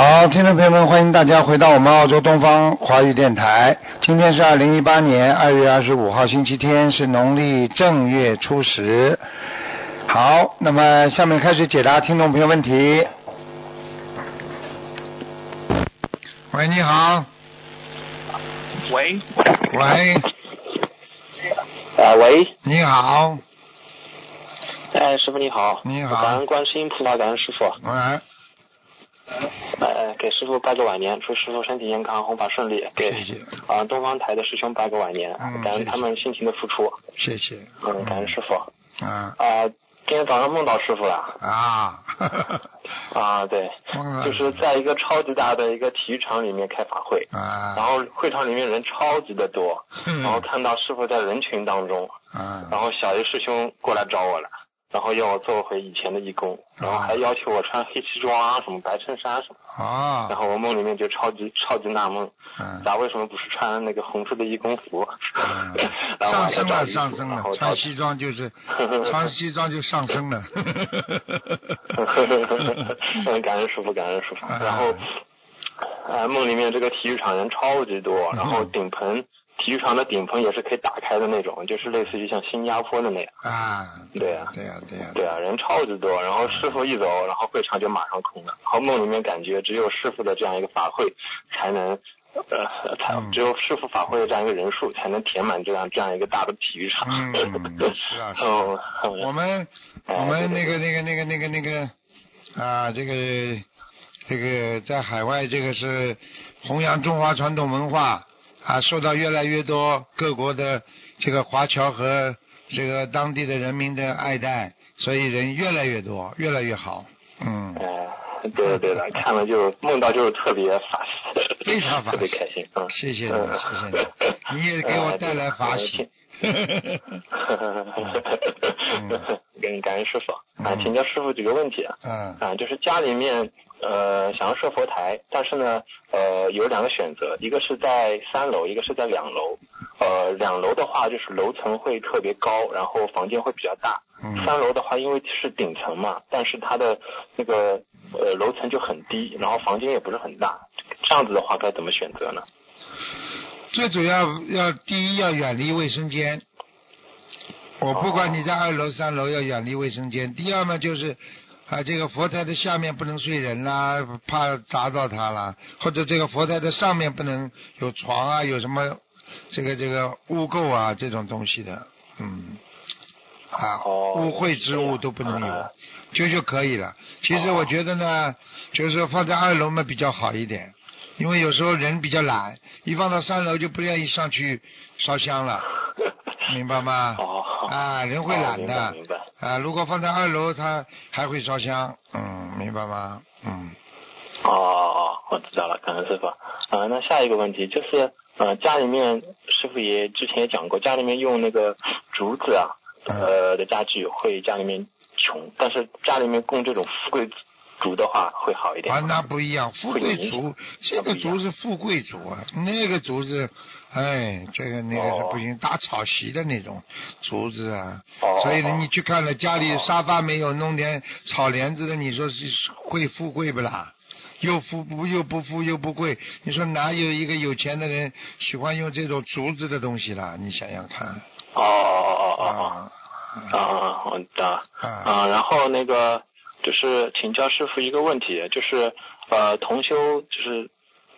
好，听众朋友们，欢迎大家回到我们澳洲东方华语电台。今天是二零一八年二月二十五号，星期天，是农历正月初十。好，那么下面开始解答听众朋友问题。喂，你好。喂。喂。啊，喂。你好。哎，师傅你好。你好。感恩观世音菩萨，感恩师傅。喂。哎，给师傅拜个晚年，祝师傅身体健康，弘法顺利。给啊，东方台的师兄拜个晚年，感恩他们辛勤的付出。谢谢。嗯，感恩师傅。啊。啊。今天早上梦到师傅了啊，啊对，就是在一个超级大的一个体育场里面开法会，啊，然后会场里面人超级的多，然后看到师傅在人群当中，啊，然后小鱼师兄过来找我了。然后要我做回以前的义工，然后还要求我穿黑西装啊，什么白衬衫什么。啊。然后我梦里面就超级超级纳闷，嗯咋为什么不是穿那个红色的义工服？上升了，上升了，穿西装就是 穿西装就上升了。感恩师傅，感恩师傅。然后，呃，梦里面这个体育场人超级多，然后顶棚。体育场的顶棚也是可以打开的那种，就是类似于像新加坡的那样。啊，对呀，对呀，对呀。对啊，人超级多，然后师傅一走，然后会场就马上空了。然后梦里面感觉只有师傅的这样一个法会，才能呃，才只有师傅法会的这样一个人数，才能填满这样这样一个大的体育场。嗯，是啊，是啊。我们我们那个那个那个那个那个啊，这个这个在海外这个是弘扬中华传统文化。啊，受到越来越多各国的这个华侨和这个当地的人民的爱戴，所以人越来越多，越来越好。嗯。哎，对了对了，看了就梦到就是特别法喜，非常法喜，特别开心。嗯，谢谢你，谢谢你，你也给我带来法喜。哈哈哈跟感恩师傅啊，请教师傅几个问题啊。嗯。啊，就是家里面。呃，想要设佛台，但是呢，呃，有两个选择，一个是在三楼，一个是在两楼。呃，两楼的话就是楼层会特别高，然后房间会比较大。嗯。三楼的话，因为是顶层嘛，但是它的那个呃楼层就很低，然后房间也不是很大，这样子的话该怎么选择呢？最主要要第一要远离卫生间。我不管你在二楼、三楼，要远离卫生间。第二嘛就是。啊，这个佛台的下面不能睡人啦，怕砸到他啦；或者这个佛台的上面不能有床啊，有什么这个这个污垢啊这种东西的，嗯，啊，污秽之物都不能有，就就可以了。其实我觉得呢，就是放在二楼嘛比较好一点，因为有时候人比较懒，一放到三楼就不愿意上去烧香了，明白吗？啊，人会懒的。啊，如果放在二楼，他还会烧香，嗯，明白吗？嗯。哦哦哦，我知道了，感恩师傅。啊，那下一个问题就是，呃，家里面师傅也之前也讲过，家里面用那个竹子啊，呃的家具会家里面穷，但是家里面供这种富贵。竹的话会好一点啊，那不一样，富贵竹，这个竹是富贵竹啊，那个竹子，哎，这个那个是不行，打草席的那种竹子啊，所以呢，你去看了家里沙发没有弄点草帘子的，你说是会富贵不啦？又富不又不富又不贵，你说哪有一个有钱的人喜欢用这种竹子的东西啦？你想想看。哦哦哦哦哦，啊啊，我的啊，然后那个。就是请教师傅一个问题，就是呃同修，就是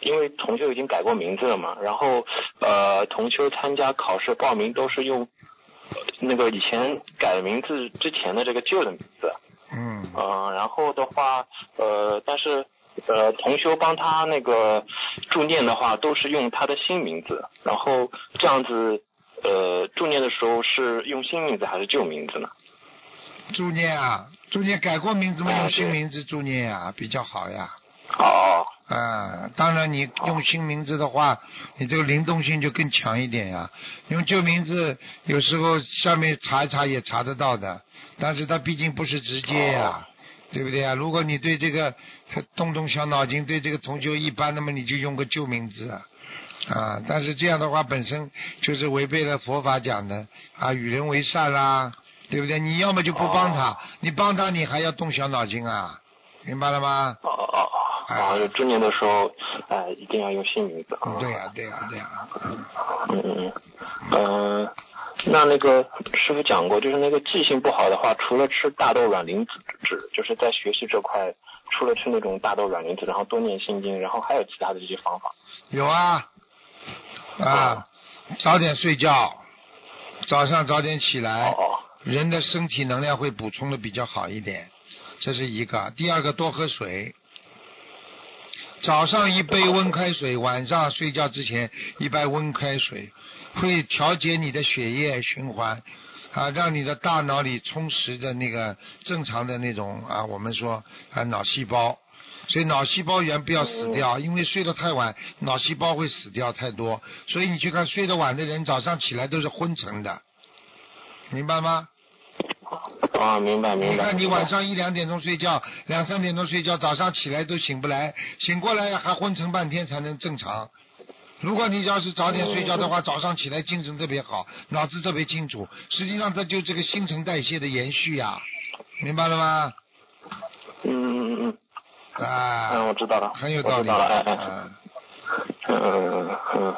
因为同修已经改过名字了嘛，然后呃同修参加考试报名都是用那个以前改名字之前的这个旧的名字，嗯，嗯，然后的话呃但是呃同修帮他那个助念的话都是用他的新名字，然后这样子呃助念的时候是用新名字还是旧名字呢？助念啊。助念改过名字嘛，用新名字助念啊，比较好呀。哦啊，当然你用新名字的话，你这个灵动性就更强一点呀。用旧名字有时候下面查一查也查得到的，但是它毕竟不是直接呀，对不对啊？如果你对这个动动小脑筋，对这个同修一般，那么你就用个旧名字啊。啊，但是这样的话本身就是违背了佛法讲的啊，与人为善啦，对不对？你要么就不帮他，你帮他你还要动小脑筋啊，明白了吗？哦哦哦，啊，中年的时候，哎，一定要用新名字。对呀，对呀，对呀。嗯嗯嗯，那那个师傅讲过，就是那个记性不好的话，除了吃大豆卵磷脂，就是在学习这块，除了吃那种大豆卵磷脂，然后多念心经，然后还有其他的这些方法。有啊。啊，早点睡觉，早上早点起来，人的身体能量会补充的比较好一点，这是一个。第二个，多喝水，早上一杯温开水，晚上睡觉之前一杯温开水，会调节你的血液循环，啊，让你的大脑里充实的那个正常的那种啊，我们说啊脑细胞。所以脑细胞源不要死掉，因为睡得太晚，脑细胞会死掉太多。所以你去看睡得晚的人，早上起来都是昏沉的，明白吗？啊，明白明白。你看你晚上一两点钟睡觉，两三点钟睡觉，早上起来都醒不来，醒过来还昏沉半天才能正常。如果你要是早点睡觉的话，早上起来精神特别好，脑子特别清楚。实际上这就这个新陈代谢的延续呀，明白了吗？嗯嗯嗯。啊，嗯，我知道了，很有道理，哎哎，嗯嗯嗯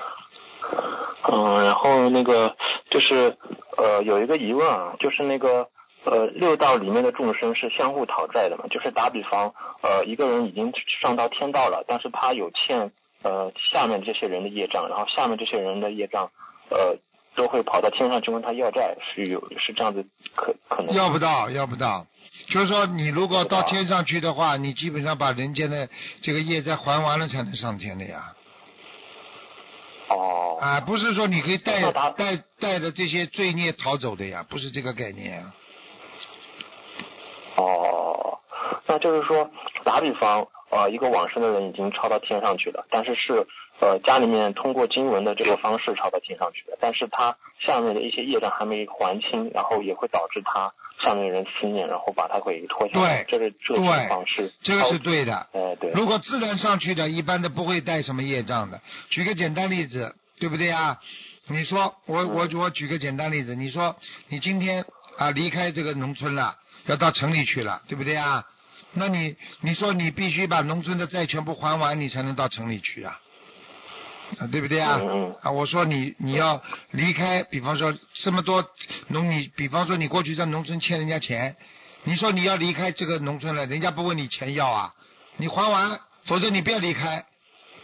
嗯，然后那个就是呃有一个疑问啊，就是那个呃六道里面的众生是相互讨债的嘛？就是打比方呃一个人已经上到天道了，但是他有欠呃下面这些人的业障，然后下面这些人的业障呃都会跑到天上去问他要债，是有是这样子可可能？要不到，要不到。就是说，你如果到天上去的话，你基本上把人间的这个业债还完了，才能上天的呀。哦。啊，不是说你可以带带带着这些罪孽逃走的呀，不是这个概念。哦，那就是说，打比方，呃，一个往生的人已经超到天上去了，但是是呃家里面通过经文的这个方式超到天上去的，但是他下面的一些业障还没还清，然后也会导致他。下面人思念，然后把他给拖下来，对这是这种方式，这个是对的。哎，对。如果自然上去的，一般都不会带什么业障的。举个简单例子，对不对啊？你说，我我我举个简单例子，你说你今天啊离开这个农村了，要到城里去了，对不对啊？那你你说你必须把农村的债全部还完，你才能到城里去啊。啊，对不对啊？啊，我说你你要离开，比方说这么多农，你比方说你过去在农村欠人家钱，你说你要离开这个农村了，人家不问你钱要啊，你还完，否则你不要离开，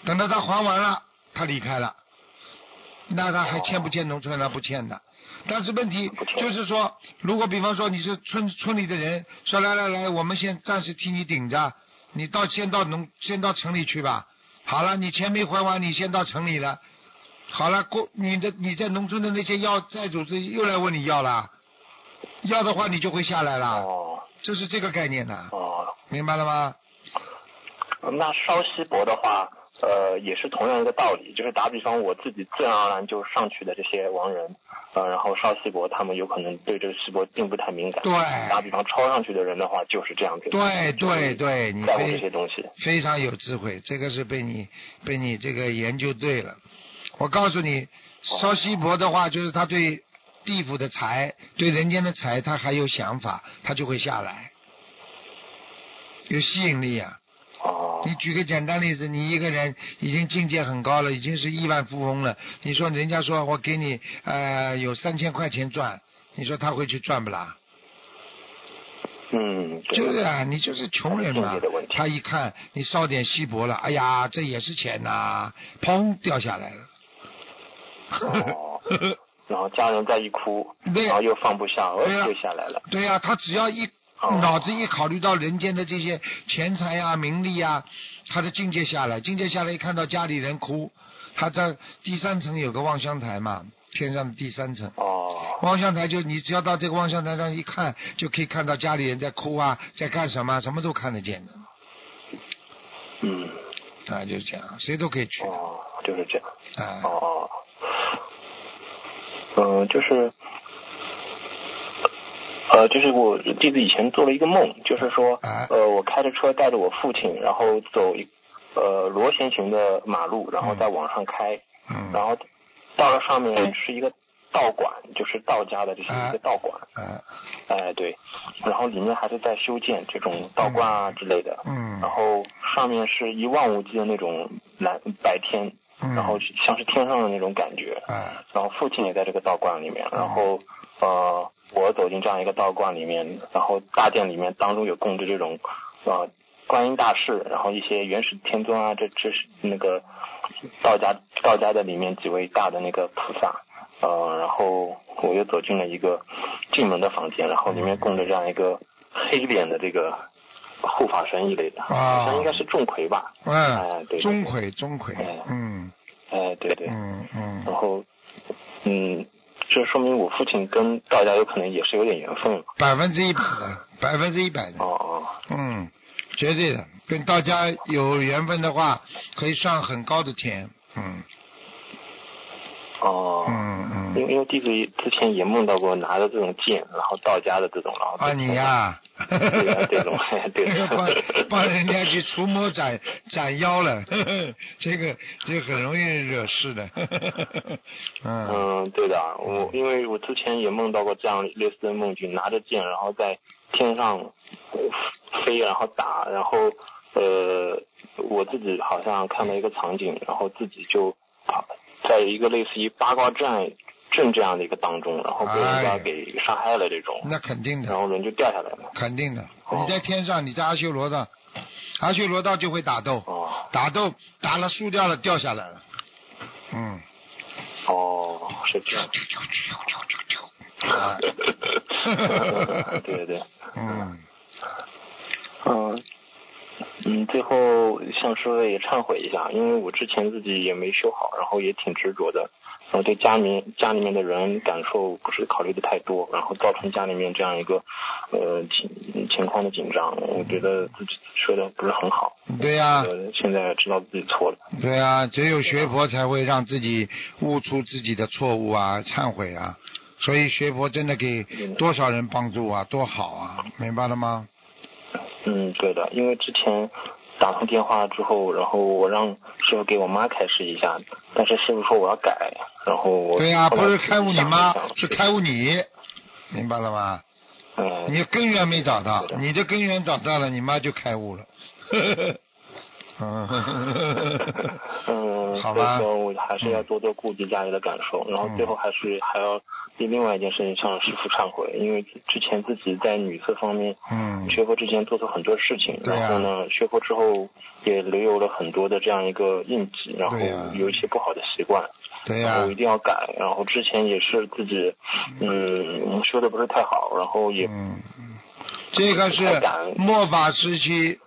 等到他还完了，他离开了，那他还欠不欠农村呢？不欠的。但是问题就是说，如果比方说你是村村里的人，说来来来，我们先暂时替你顶着，你到先到农先到城里去吧。好了，你钱没还完，你先到城里了。好了，过你的你在农村的那些要债主子又来问你要了，要的话你就会下来了。哦，就是这个概念的。哦，明白了吗？那烧锡箔的话。呃，也是同样一个道理，就是打比方，我自己自然而然就上去的这些亡人，呃，然后烧锡伯，他们有可能对这个锡伯并不太敏感。对。打比方，抄上去的人的话，就是这样子。对对对，你在乎这些东西。非常有智慧，这个是被你被你这个研究对了。我告诉你，烧锡伯的话，就是他对地府的财，对人间的财，他还有想法，他就会下来，有吸引力啊。哦，你举个简单例子，你一个人已经境界很高了，已经是亿万富翁了。你说人家说我给你呃有三千块钱赚，你说他会去赚不啦？嗯，就是啊，你就是穷人嘛。他一看你烧点锡箔了，哎呀，这也是钱呐，砰掉下来了。哦，然后家人再一哭，然后又放不下，又下来了。对呀，他只要一。脑子一考虑到人间的这些钱财呀、名利呀，他的境界下来，境界下来一看到家里人哭，他在第三层有个望乡台嘛，天上的第三层。哦。望乡台就你只要到这个望乡台上一看，就可以看到家里人在哭啊，在干什么，什么都看得见的。嗯。啊，就是这样，谁都可以去。哦，就是这样。啊。哦。嗯，就是，呃，就是我弟子以前做了一个梦，就是说，呃，我开着车带着我父亲，然后走一呃螺旋形的马路，然后再往上开，然后到了上面是一个。道馆就是道家的，这是一个道馆。嗯。哎，对。然后里面还是在修建这种道观啊之类的。嗯。然后上面是一望无际的那种蓝白天，然后像是天上的那种感觉。嗯。然后父亲也在这个道观里面，然后呃，我走进这样一个道观里面，然后大殿里面当中有供着这种呃观音大士，然后一些元始天尊啊，这这是那个道家道家的里面几位大的那个菩萨。呃，然后我又走进了一个进门的房间，然后里面供着这样一个黑脸的这个护法神一类的，好像应该是钟馗吧？哎，对，钟馗，钟馗，嗯，哎，对对，嗯嗯，然后，嗯，这说明我父亲跟道家有可能也是有点缘分，百分之一百的，百分之一百的，哦哦，嗯，绝对的，跟道家有缘分的话，可以上很高的天，嗯。哦，嗯嗯，因为因为弟子之前也梦到过拿着这种剑，然后道家的这种，然后啊你呀，这种对，帮帮人家去除魔斩斩妖了，这个这很容易惹事的，嗯。嗯对的，我因为我之前也梦到过这样类似的梦境，拿着剑然后在天上飞，然后打，然后呃我自己好像看到一个场景，然后自己就跑。在一个类似于八卦阵阵这样的一个当中，然后被人家给杀害了这种，那肯定的，然后人就掉下来了，肯定的。你在天上，你在阿修罗道，阿修罗道就会打斗，打斗打了输掉了掉下来了，嗯，哦，是这样，对对对，嗯，嗯。嗯，最后向师傅也忏悔一下，因为我之前自己也没修好，然后也挺执着的，然后对家里面家里面的人感受不是考虑的太多，然后造成家里面这样一个呃情情况的紧张，我觉得自己说的不是很好。对呀。现在知道自己错了。对呀，只有学佛才会让自己悟出自己的错误啊，忏悔啊，所以学佛真的给多少人帮助啊，多好啊，明白了吗？嗯，对的，因为之前打通电话之后，然后我让师傅给我妈开示一下，但是师傅说我要改，然后我对呀，不是开悟你妈，是开悟你，明白了吗？嗯，你根源没找到，你的根源找到了，你妈就开悟了。嗯，嗯，所以说我还是要多多顾及家里的感受，然后最后还是还要对另外一件事情向师傅忏悔，因为之前自己在女色方面，嗯，学佛之前做错很多事情，然后呢，学佛之后也留有了很多的这样一个印记，然后有一些不好的习惯，对呀，然后一定要改，然后之前也是自己，嗯，修的不是太好，然后也，嗯，这个是末法时期。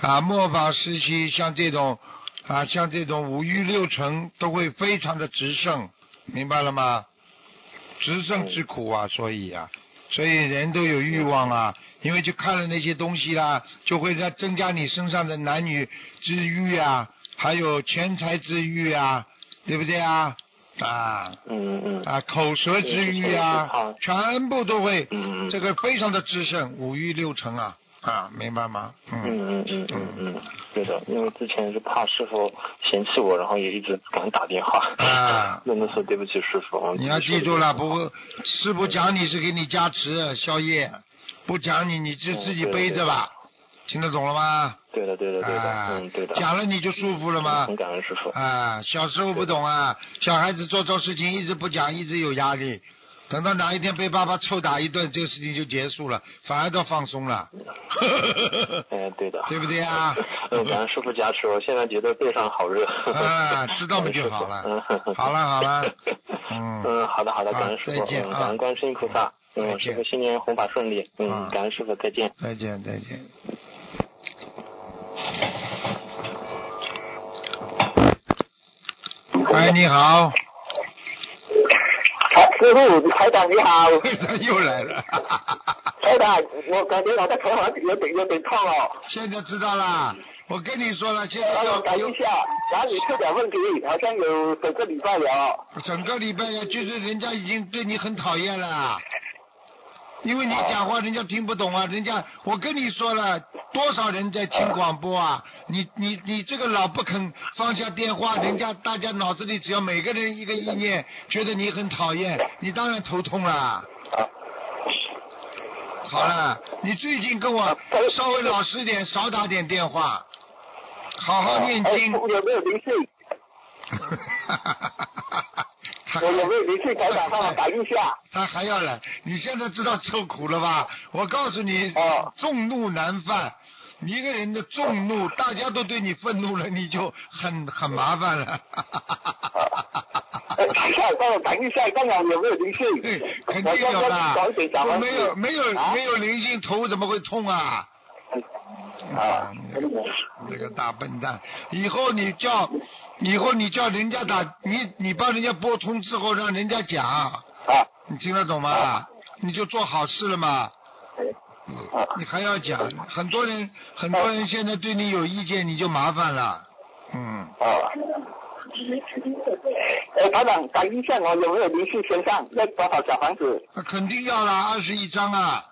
啊，末法时期像这种，啊，像这种五欲六尘都会非常的直胜，明白了吗？直胜之苦啊，所以啊，所以人都有欲望啊，因为就看了那些东西啦，就会在增加你身上的男女之欲啊，还有钱财之欲啊，对不对啊？啊，嗯嗯，啊，口舌之欲啊，全部都会，这个非常的直胜，五欲六尘啊。啊，明白吗？嗯嗯嗯嗯嗯，对的，因为之前是怕师傅嫌弃我，然后也一直不敢打电话。啊，那的是对不起师傅。你要记住了，不，师傅讲你是给你加持消业，不讲你你就自己背着吧，听得懂了吗？对的对的对的，嗯对的。讲了你就舒服了吗？很感恩师傅。啊，小时候不懂啊，小孩子做错事情一直不讲，一直有压力。等到哪一天被爸爸臭打一顿，这个事情就结束了，反而都放松了。哎，对的。对不对啊？嗯，感恩师傅加持，我现在觉得背上好热。啊，知道不就好了？好了好了。嗯。嗯，好的好的，感恩师傅，感恩观世音菩萨。嗯，师傅新年弘法顺利。嗯，感恩师傅，再见。再见再见。喂，你好。师傅，台长你好。又来了。台长，我感觉我的头好像有点有点痛哦。现在知道了。我跟你说了，现在要改一下，哪里出点问题？好像有整个礼拜了。整个礼拜了，就是人家已经对你很讨厌了。因为你讲话人家听不懂啊，人家我跟你说了，多少人在听广播啊？你你你这个老不肯放下电话，人家大家脑子里只要每个人一个意念，觉得你很讨厌，你当然头痛了。好了，你最近跟我稍微老实点，少打点电话，好好念经。有没有灵性？没有灵性？台长帮我打一下。他还要来，你现在知道受苦了吧？我告诉你，众怒难犯。一个人的众怒，大家都对你愤怒了，你就很很麻烦了。等一下，帮我等一下，看看有没有灵性。肯定有啦。没有没有没有灵性，头怎么会痛啊？啊，那个大笨蛋！以后你叫，以后你叫人家打，你你帮人家拨通之后，让人家讲。啊。你听得懂吗？你就做好事了嘛。你还要讲，很多人很多人现在对你有意见，你就麻烦了。嗯。啊。哎，台长，打一下我有没有灵性身上要多少小房子？肯定要啦，二十一张啊。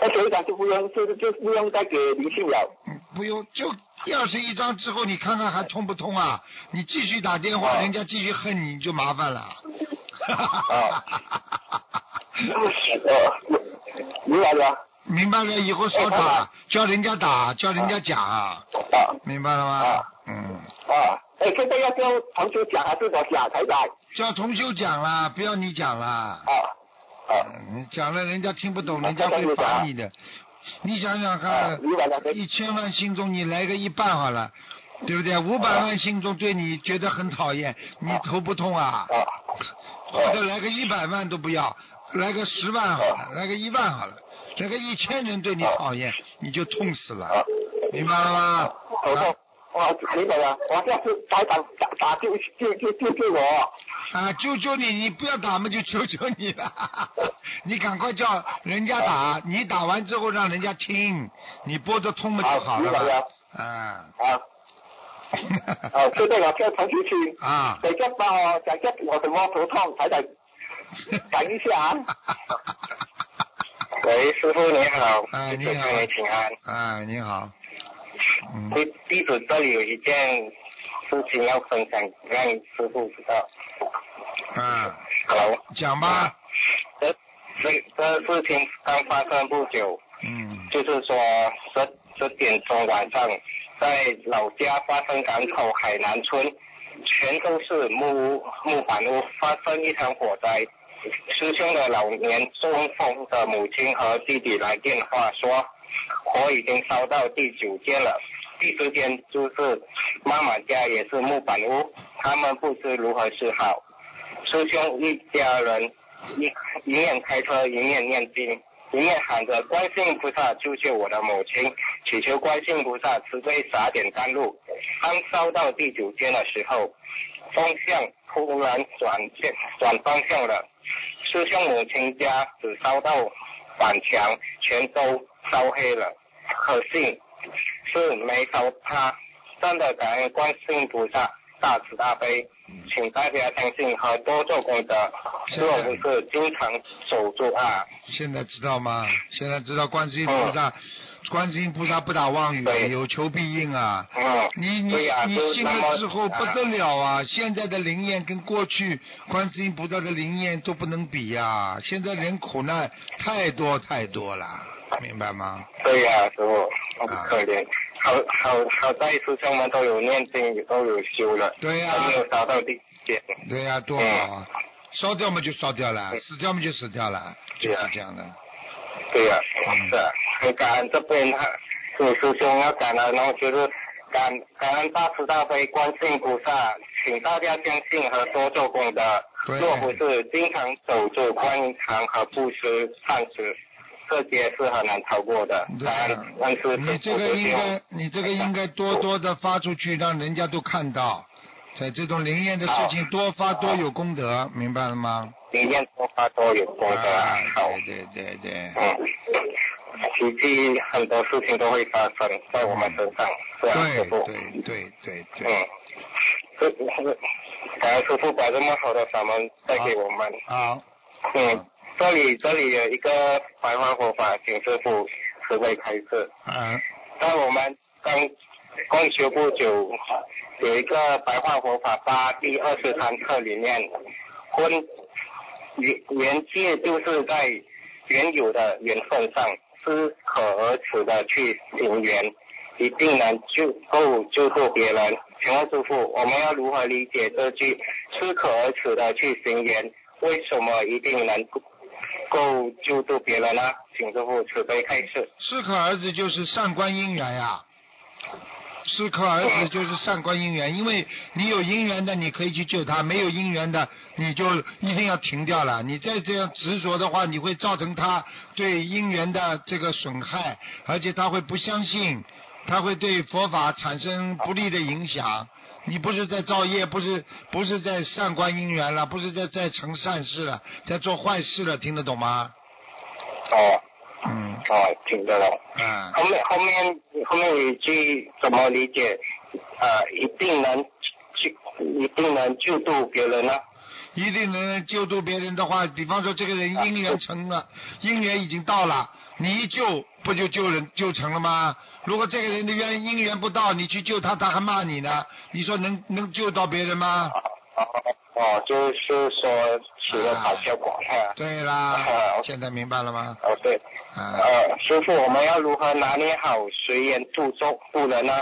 那所以讲就不用，就就不用再给灵性了。嗯，不用，就二十一张之后，你看看还通不通啊？你继续打电话，人家继续恨你，你就麻烦了。哈哈哈哈哈哈！明白了。明白了，以后少打，叫人家打，叫人家讲。啊。明白了吗？嗯。啊，哎，现在要叫同修讲还是我讲才讲？叫同修讲啦，不要你讲啦。啊。啊。你讲了，人家听不懂，人家会罚你的。你想想看，一千万心中你来个一半好了，对不对？五百万心中对你觉得很讨厌，你头不痛啊？啊。或者来个一百万都不要，来个十万好了，来个一万好了，来个一千人对你讨厌，你就痛死了，明白了吗？头痛，我明白了，我下次打打打打救救救救救我。啊，救救你！你不要打嘛，就求求你了。你赶快叫人家打，你打完之后让人家听，你拨得通嘛就好了。啊。啊。哦，对对，我叫同学去。啊。等下帮我讲下我的猫头痛，还得等一下啊。喂，师傅你好。哎，你好。请安。哎，你好。嗯。弟弟子这里有一件事情要分享，让师傅知道。嗯。Hello。讲吧。这这这事情刚发生不久。嗯。就是说十十点钟晚上。在老家发生港口海南村，全都是木屋木板屋，发生一场火灾。师兄的老年中风的母亲和弟弟来电话说，火已经烧到第九间了。第十间就是妈妈家，也是木板屋，他们不知如何是好。师兄一家人一一面开车，一面念经。一面喊着观世音菩萨救救我的母亲，祈求观世音菩萨慈悲洒点甘露。当烧到第九间的时候，方向突然转向转方向了。师兄母亲家只烧到板墙，全都烧黑了，可惜是没烧塌。真的感恩观世音菩萨大慈大悲。请大家相信和多做功德，我们是经常守住啊。现在知道吗？现在知道观世音菩萨，观世音菩萨不打妄语，有求必应啊。嗯。你你你信了之后不得了啊！现在的灵验跟过去观世音菩萨的灵验都不能比呀！现在人苦难太多太多了，明白吗？对呀，师傅，好可怜。好好好在师兄们都有念经，也都有修了，对呀，没有烧到地点。对呀，多好啊！烧掉嘛就烧掉了，死掉嘛就死掉了，就是这样的。对呀，是啊，很感恩这边他，有师兄要感恩，然后就是感感恩大慈大悲观世音菩萨，请大家相信和多做功德，若不是经常守住观音堂和布施善事。这些是很难超过的，但是你这个应该，你这个应该多多的发出去，让人家都看到，在这种灵验的事情多发多有功德，明白了吗？灵验多发多有功德，啊，对对对对。嗯，奇迹很多事情都会发生在我们身上，是啊，师傅。对对对对。嗯。是是，感恩师傅把这么好的法门带给我们。好。嗯，这里这里有一个白话佛法，请师傅慈悲开示。嗯。在我们刚共修不久，有一个白话佛法八第二十三课里面，婚原原界就是在原有的缘分上，适可而止的去行缘，一定能救够救助别人。请问师傅，我们要如何理解这句适可而止的去行缘？为什么一定能够救助别人了？请师傅慈悲开示。适可而止就是善观因缘呀。适可而止就是善观因缘，因为你有因缘的，你可以去救他；没有因缘的，你就一定要停掉了。你再这样执着的话，你会造成他对因缘的这个损害，而且他会不相信，他会对佛法产生不利的影响。你不是在造业，不是不是在善观因缘了，不是在在成善事了，在做坏事了，听得懂吗？哦。嗯，哦，听得了。嗯。后面后面后面一句怎么理解？呃，一定能救，一定能救度别人呢？一定能救度别人的话，比方说这个人姻缘成了，姻缘已经到了，你一救不就救人就成了吗？如果这个人的缘姻缘不到，你去救他，他还骂你呢，你说能能救到别人吗？哦，就是说起了好效果。对啦，现在明白了吗？哦，对。呃，师傅，我们要如何拿捏好随缘度众度人呢？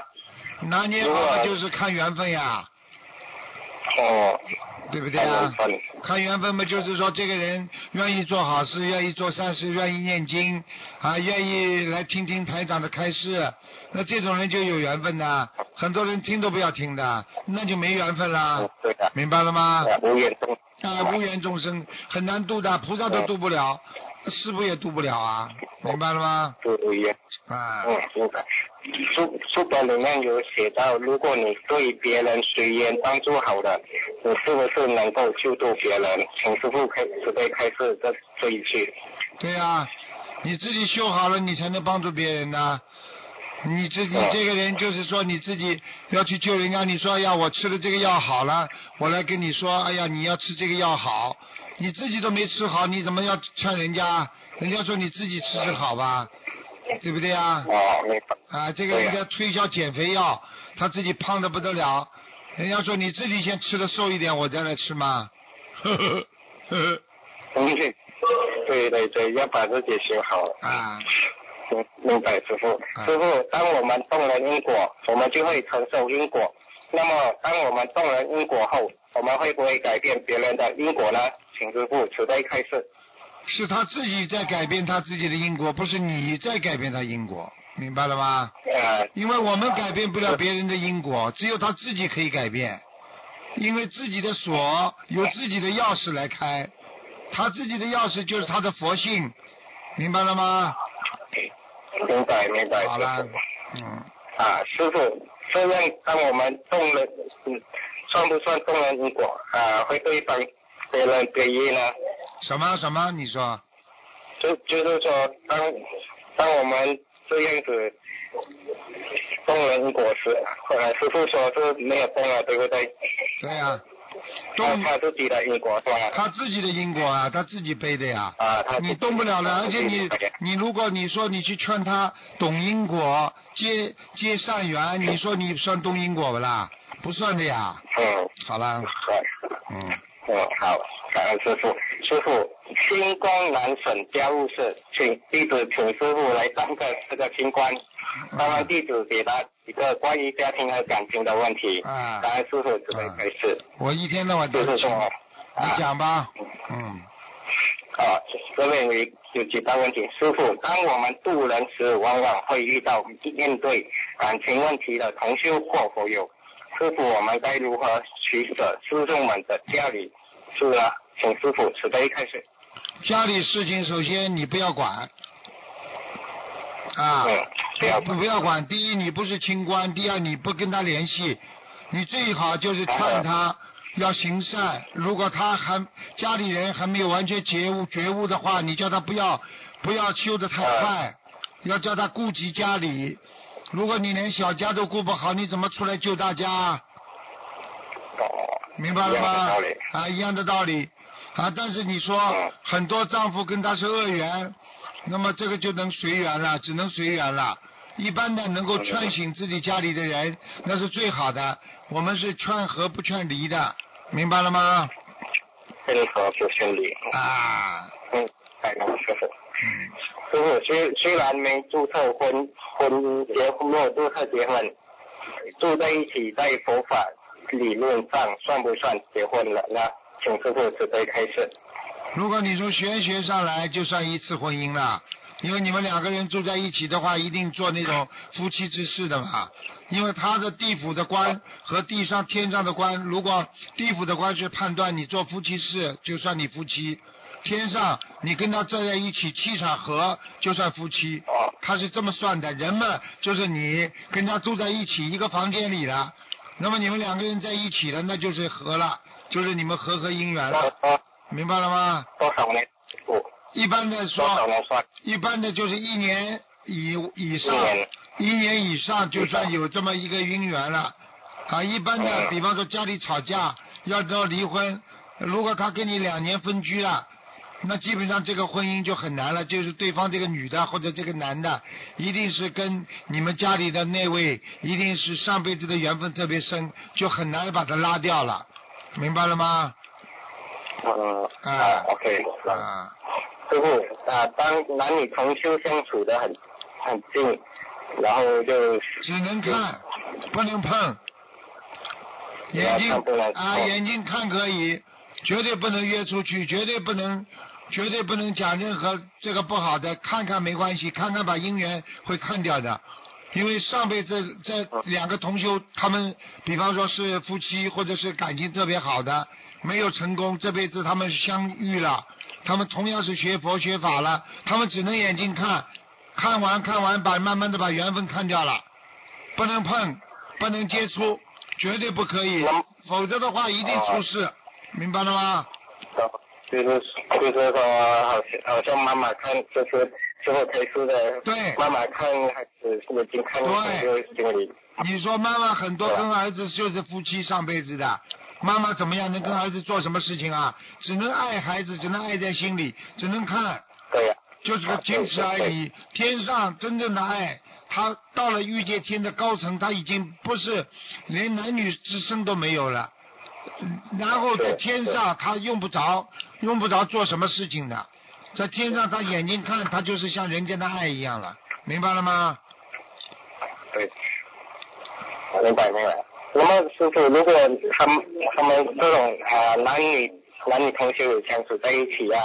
拿捏好就是看缘分呀。哦。对不对啊？看缘分嘛，就是说这个人愿意做好事，愿意做善事，愿意念经，啊，愿意来听听台长的开示，那这种人就有缘分的。很多人听都不要听的，那就没缘分啦。对的。明白了吗？无缘众。啊，无缘众生很难度的，菩萨都度不了。师傅也度不了啊，明白了吗？对呀。啊。嗯，明白。书书本里面有写到，如果你对别人随缘帮助好的，你是不是能够救度别人？请师傅开慈悲开示这这一句。对啊，你自己修好了，你才能帮助别人呐。你自己这个人就是说你自己要去救人家，你说呀，我吃了这个药好了，我来跟你说，哎呀，你要吃这个药好。你自己都没吃好，你怎么要劝人家？人家说你自己吃吃好吧，对不对啊？啊，这个人家推销减肥药，他自己胖的不得了。人家说你自己先吃的瘦一点，我再来吃嘛。呵呵呵呵。对对对，要把自己修好。啊。明明白，师傅。师傅，当我们动了因果，我们就会承受因果。那么，当我们动了因果后，我们会不会改变别人的因果呢？请师傅慈悲开示。是他自己在改变他自己的因果，不是你在改变他因果，明白了吗？呃。因为我们改变不了别人的因果，只有他自己可以改变。因为自己的锁有自己的钥匙来开，他自己的钥匙就是他的佛性，明白了吗？明白明白。好了。嗯。啊，师傅，这样当我们动了，嗯。算不算动了因果啊？会对帮别人给业呢？什么什么？你说？就就是说，当当我们这样子动人因果时，呃，师傅说是没有动了，对不对？对呀。动他自己的因果是吧？他自己的因果啊，他自己背的呀。啊，他。你动不了了，而且你你如果你说你去劝他懂因果，接接善缘，你说你算动因果不啦？不算的呀。嗯。好了。嗯。嗯，好，感恩师傅。师傅，清宫南省家务事，请弟子请师傅来当个这个清官，帮帮弟子解答一个关于家庭和感情的问题。啊。感恩师傅，准备开始。我一天到晚都是说。你讲吧。嗯。啊，这边有有几大问题。师傅，当我们渡人时，往往会遇到面对感情问题的同修或佛友。师傅，我们该如何取舍师兄们的家里事呢？请师傅慈悲开始。家里事情，首先你不要管啊，不不要管。第一，你不是清官；第二，你不跟他联系。你最好就是劝他要行善。如果他还家里人还没有完全觉悟觉悟的话，你叫他不要不要修得太快。要叫他顾及家里。如果你连小家都顾不好，你怎么出来救大家？明白了吗？啊，一样的道理。啊，但是你说很多丈夫跟他是恶缘，那么这个就能随缘了，只能随缘了。一般的能够劝醒自己家里的人，那是最好的。我们是劝和不劝离的，明白了吗？劝和不劝离。啊。嗯，哎，师傅。嗯。师傅，虽虽然没注册婚婚结婚，没有注册结婚，住在一起，在佛法理论上算不算结婚了？那请师傅慈悲开示。如果你从玄学上来，就算一次婚姻了。因为你们两个人住在一起的话，一定做那种夫妻之事的嘛。因为他的地府的官和地上天上的官，如果地府的官去判断你做夫妻事，就算你夫妻；天上你跟他站在一起，气场合，就算夫妻。他是这么算的。人们就是你跟他住在一起一个房间里了，那么你们两个人在一起了，那就是合了，就是你们合合姻缘了，明白了吗？多少年？一般的说，一般的就是一年以以上，一年以上就算有这么一个姻缘了。啊，一般的，比方说家里吵架要到离婚，如果他跟你两年分居了，那基本上这个婚姻就很难了。就是对方这个女的或者这个男的，一定是跟你们家里的那位，一定是上辈子的缘分特别深，就很难把他拉掉了。明白了吗？嗯啊，OK 啊。师傅啊，当男女同修相处的很很近，然后就只能看，不能碰。眼睛啊，眼睛看可以，绝对不能约出去，绝对不能，绝对不能讲任何这个不好的。看看没关系，看看把姻缘会看掉的，因为上辈子这两个同修，他们比方说是夫妻或者是感情特别好的，没有成功，这辈子他们相遇了。他们同样是学佛学法了，他们只能眼睛看，看完看完把慢慢的把缘分看掉了，不能碰，不能接触，绝对不可以，否则的话一定出事，明白了吗？就是就是说，好像好像妈妈看就是之后开始的，对，妈妈看孩子是不是经看就心里。你说妈妈很多跟儿子就是夫妻上辈子的。妈妈怎么样能跟儿子做什么事情啊？只能爱孩子，只能爱在心里，只能看。对呀。就是个坚持而已。天上真正的爱，他到了欲界天的高层，他已经不是连男女之身都没有了。然后在天上，他用不着，用不着做什么事情的。在天上，他眼睛看，他就是像人间的爱一样了，明白了吗？对。明白明白。那么师傅，如果他们他们这种啊男女男女同学有相处在一起啊，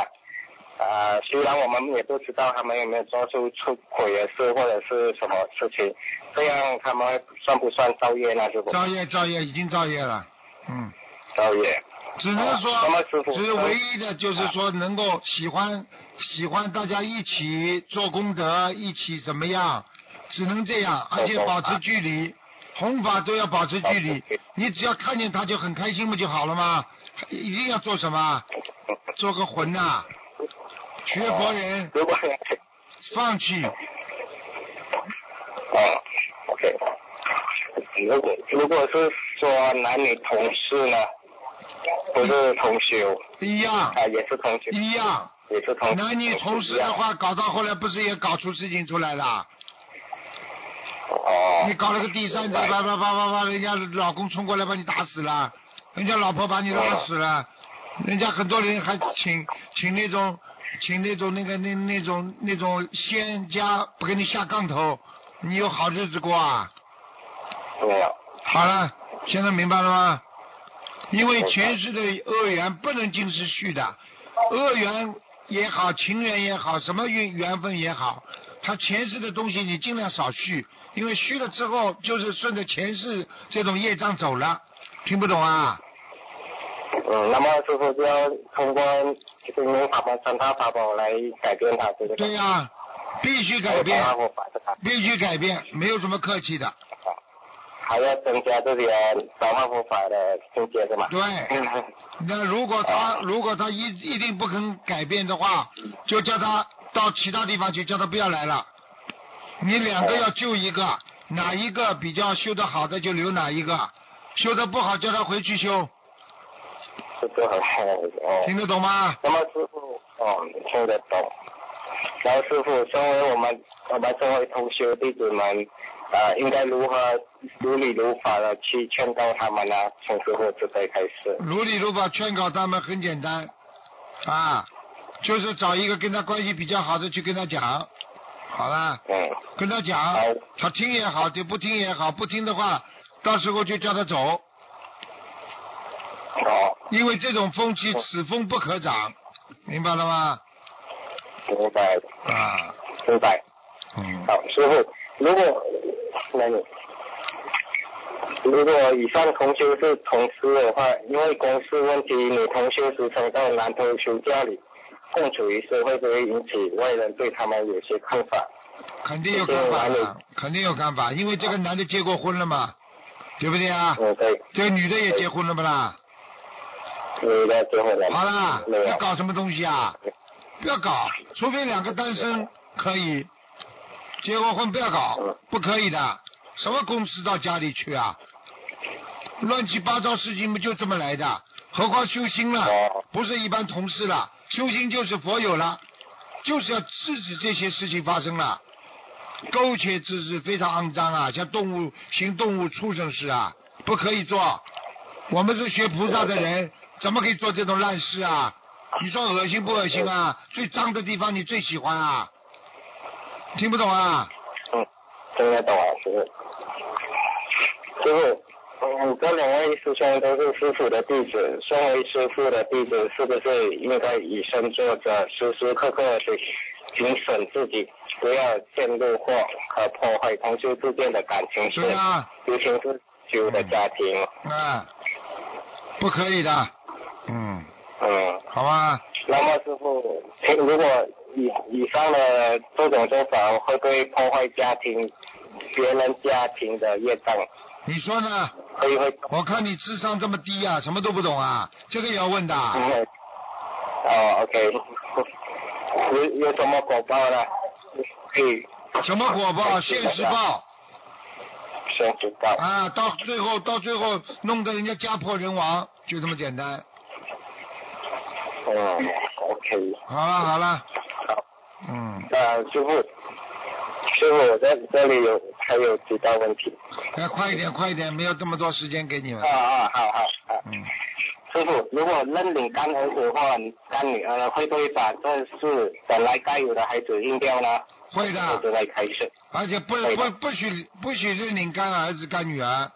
啊虽然我们也不知道他们有没有做出出轨的事或者是什么事情，这样他们算不算造业呢？师傅？造业造业已经造业了，嗯。造业。只能说，只是唯一的就是说能够喜欢喜欢大家一起做功德，一起怎么样？只能这样，而且保持距离。弘法都要保持距离，你只要看见他就很开心不就好了吗？一定要做什么？做个魂呐！学佛人放弃。啊，OK。如果如果是说男女同事呢？不是同修。一样。啊，也是同修。一样。也是同。那你同事的话，搞到后来不是也搞出事情出来了？哦，你搞了个第三者，叭叭叭叭叭，人家老公冲过来把你打死了，人家老婆把你拉死了，人家很多人还请请那种请那种那个那那种那种仙家不给你下杠头，你有好日子过啊？没有。好了，现在明白了吗？因为前世的恶缘不能尽是续的，恶缘也好，情缘也好，什么缘缘分也好。他前世的东西你尽量少续，因为续了之后就是顺着前世这种业障走了，听不懂啊？嗯，那么师傅就要通过就是用法宝三大法宝来改变他这个。对呀，必须改变，必须改变，没有什么客气的。还要增加这些三万佛法的境界是吗？对。那如果他如果他一一定不肯改变的话，就叫他。到其他地方去，叫他不要来了。你两个要救一个，哪一个比较修得好的就留哪一个，修得不好叫他回去修。这个哦。听得懂吗？那么师傅，哦，听得懂。然后师傅，身为我们我们身为同学弟子们，呃，应该如何如理如法的去劝告他们呢？从师傅这边开始。如理如法劝告他们很简单，啊，就是找一个跟他关系比较好的去跟他讲，好了，嗯，跟他讲，他听也好，就不听也好，不听的话，到时候就叫他走。好。因为这种风气此风不可长，明白了吗？明白。啊。明白。嗯。好，师傅，如果那你如果以上同修是同事的话，因为公司问题，女同修时常到男同修家里共处一室，会不会引起外人对他们有些看法？肯定有看法的，肯定有看法，因为这个男的结过婚了嘛，对不对啊？嗯，对。这个女的也结婚了不啦？女的结婚了。好啦，要搞什么东西啊？不要搞，除非两个单身可以。结过婚不要搞，不可以的。什么公司到家里去啊？乱七八糟事情不就这么来的？何况修心了，不是一般同事了。修心就是佛友了，就是要制止这些事情发生了。苟且之事非常肮脏啊，像动物行动物畜生事啊，不可以做。我们是学菩萨的人，怎么可以做这种烂事啊？你说恶心不恶心啊？最脏的地方你最喜欢啊？听不懂啊？嗯，听得懂啊，师傅。师傅，嗯，这两位师兄都是师傅的弟子，身为师傅的弟子，是不是应该以身作则，时时刻刻的警醒自己，不要陷入或和破坏同修之间的感情对啊。尤其是修的家庭。啊，不可以的。嗯。嗯。好吧。那么师傅，如果以以上的这种做法，会不会破坏家庭、别人家庭的业障？你说呢？会会。我看你智商这么低啊，什么都不懂啊，这个也要问的。嗯。哦，OK。有有什么果报呢？可以。什么果报？现实报。现实报。啊，到最后到最后弄得人家家破人亡，就这么简单。嗯，OK。好了好了。好。嗯。呃，师傅，师傅，我在这里有还有几道问题。哎，快一点快一点，没有这么多时间给你们。啊啊，好好好。嗯。师傅，如果认领干儿子或干女儿，会不会把这是本来该有的孩子扔掉呢？会的。正在开始。而且不不不许不许认领干儿子干女儿。啊，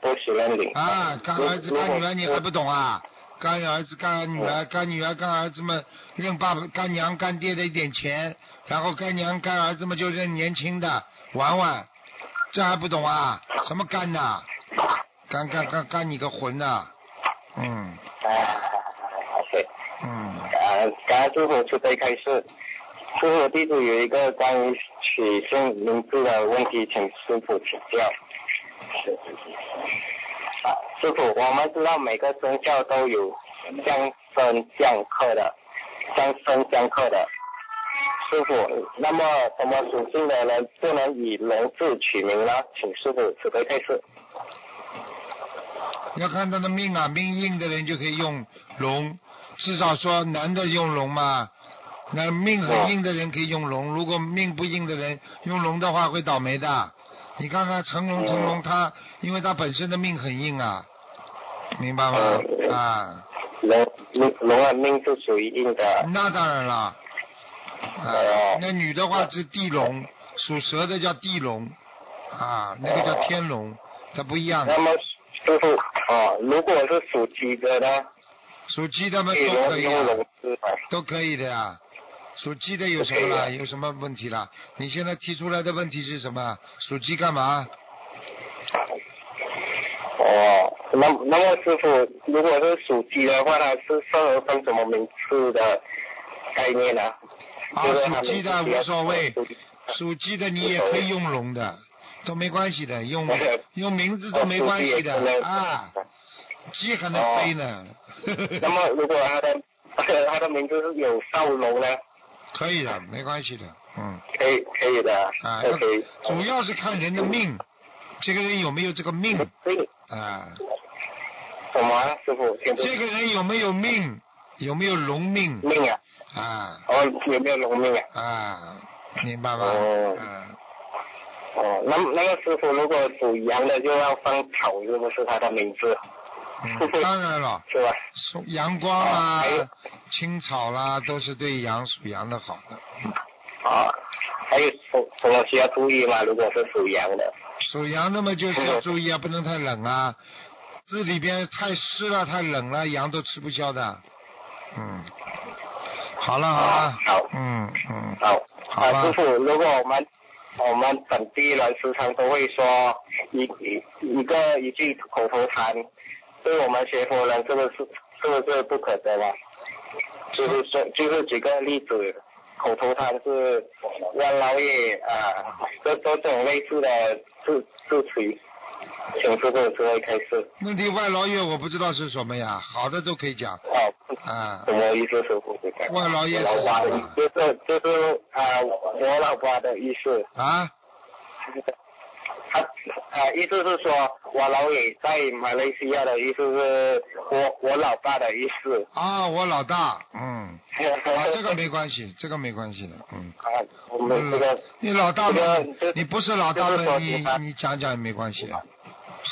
不许认领。啊，干儿子干女儿你还不懂啊？干儿子干女儿，干女儿干儿子们认爸爸干娘干爹的一点钱，然后干娘干儿子们就认年轻的玩玩，这还不懂啊？什么干呐？干干干干你个混呐！嗯。啊，OK。嗯。呃，刚师傅准备开始，师傅弟子有一个关于取姓名字的问题，请师傅请教。是。啊，师傅，我们知道每个生肖都有相生相克的，相生相克的。师傅，那么什么属性的人不能以龙字取名呢？请师傅慈悲开示。要看他的命啊，命硬的人就可以用龙，至少说男的用龙嘛。那命很硬的人可以用龙，如果命不硬的人用龙的话会倒霉的。你看看成龙，成龙他，因为他本身的命很硬啊，明白吗？啊。龙龙龙的命是属于硬的。那当然了。啊。那女的话是地龙，属蛇的叫地龙，啊，那个叫天龙，它不一样。那么师傅啊，如果是属鸡的呢？属鸡的嘛都可以啊，都可以的呀。属鸡的有什么了？有什么问题了？你现在提出来的问题是什么？属鸡干嘛？哦，那那么师傅，如果是属鸡的话，它是适合分什么名字的概念呢？啊，属鸡的无所谓，属鸡的你也可以用龙的，都没关系的，用 用名字都没关系的啊。鸡还能飞呢。那么如果它的 它的名字是有少龙呢？可以的，没关系的，嗯。可以可以的，啊，可以。主要是看人的命，这个人有没有这个命命啊？什么师傅？这个人有没有命？有没有龙命？命啊！啊。哦，有没有龙命啊？啊，明白吗？哦。嗯。哦，那那个师傅如果属羊的就要放草，是不是他的名字？当然了。是吧？阳光啊，青草啦，都是对羊属羊的好的。啊，还有什什么需要注意吗？如果是属羊的。属羊的嘛，就是要注意啊，不能太冷啊。这里边太湿了，太冷了，羊都吃不消的。嗯。好了好了。好。嗯嗯。好。好师傅，如果我们。我们本地人时常都会说一一一个一句口头禅，对我们学佛人这个是是不是不可得啊？就是说，就是举个例子，口头禅是万老爷啊，这这种类似的字字词，请师傅只会开始。问题万老爷我不知道是什么呀，好的都可以讲。哦。啊。什么意思？师傅？万老爷是什么？就是就是啊，我老爸的意思。啊。他啊，意思是说我老爷在马来西亚的意思是我我老爸的意思。啊，我老大，嗯。啊，这个没关系，这个没关系的，嗯。啊，我们这个。你老大嘛，你不是老大嘛，你你讲讲也没关系。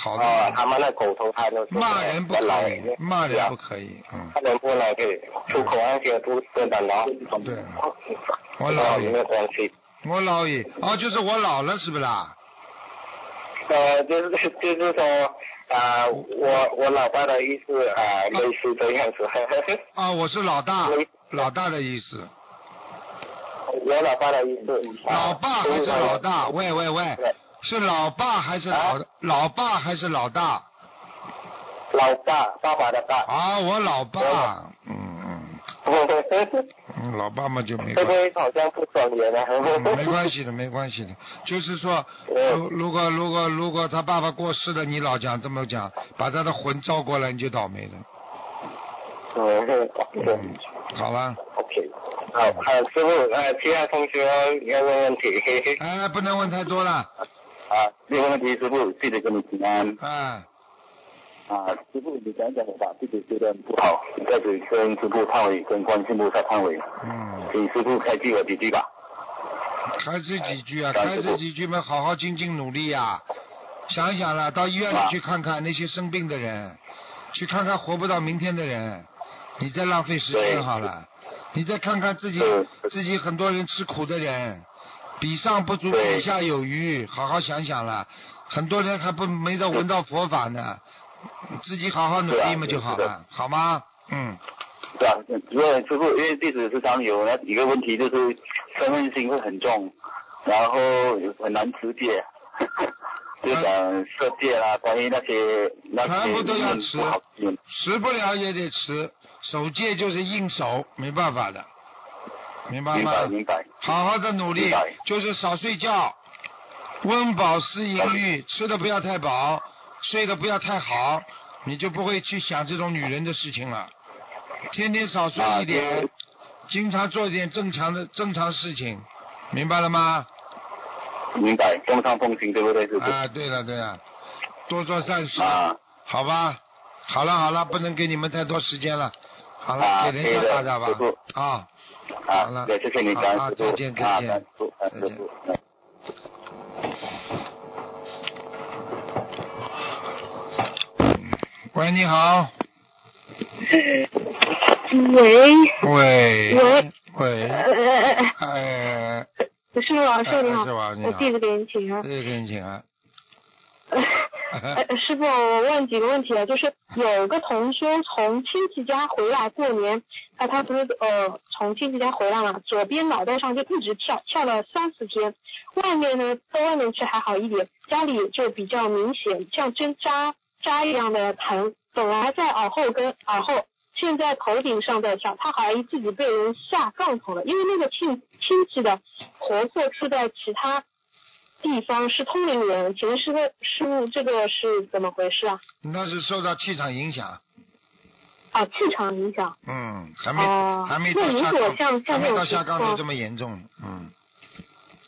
好的。啊，他们的狗头禅都是。骂人不可以，骂人不可以，嗯。骂人不能可以，出口那些不不能了。对。我老爷。没关系。我老爷，哦，就是我老了，是不啦？呃，就是 就是说，啊，我我老爸的意思啊，类似这样子。啊，我是老大，老大的意思。我老爸的意思。老爸还是老大？喂喂喂，是老爸还是老老爸还是老大？老爸，爸爸的爸。啊，我老爸，嗯嗯。嗯，老爸嘛就没。会不会好像不爽人啊？没关系的，没关系的，就是说，如如果如果如果他爸爸过世了，你老讲这么讲，把他的魂招过来，你就倒霉了。嗯，好了。OK，好，好，师傅，呃，其他同学要问问题。哎，不能问太多了。啊，没有问题，师傅，记得跟你平安。啊。啊，师傅，你讲讲我吧自己觉得不好，在这里跟师傅忏悔，跟关心菩萨忏悔。嗯。请师傅开几句吧。开这几句啊，开这几句嘛，好好精进努力呀。想想了，到医院里去看看那些生病的人，去看看活不到明天的人，你再浪费时间好了。你再看看自己，自己很多人吃苦的人，比上不足，比下有余，好好想想了。很多人还不没到闻到佛法呢。自己好好努力嘛就好了，好吗？嗯。对啊，因为师傅，因为弟子时常有那几个问题，就是责任心会很重，然后很难持戒，就讲设戒啦，关于那些那些。全部都要持，持不了也得持，守戒就是硬守，没办法的，明白吗？明白明白。好好的努力，就是少睡觉，温饱思淫欲，吃的不要太饱。睡得不要太好，你就不会去想这种女人的事情了。天天少睡一点，经常做一点正常的正常事情，明白了吗？明白，风上风行对不对？啊，对了对了，多做善事，啊、好吧？好了好了，不能给你们太多时间了。好了，给人家大家吧。啊，好了，谢谢你，啊，再见再见，再见。喂，你好。喂。喂。喂。喂。哎。师傅，师傅你好。我弟子给你请安。弟子给你请安。师傅，我问几个问题啊，就是有个同修从亲戚家回来过年，啊，他不是呃从亲戚家回来嘛，左边脑袋上就一直跳，跳了三四天，外面呢在外面去还好一点，家里就比较明显，像针扎。扎一样的疼，本来在耳后跟耳后，现在头顶上在跳。他怀疑自己被人下杠头了，因为那个亲亲戚的婆婆住在其他地方，是通灵人。请问师傅，师傅这个是怎么回事啊？那是受到气场影响。啊，气场影响。嗯，还没、哦还没到下杠头这么严重。嗯，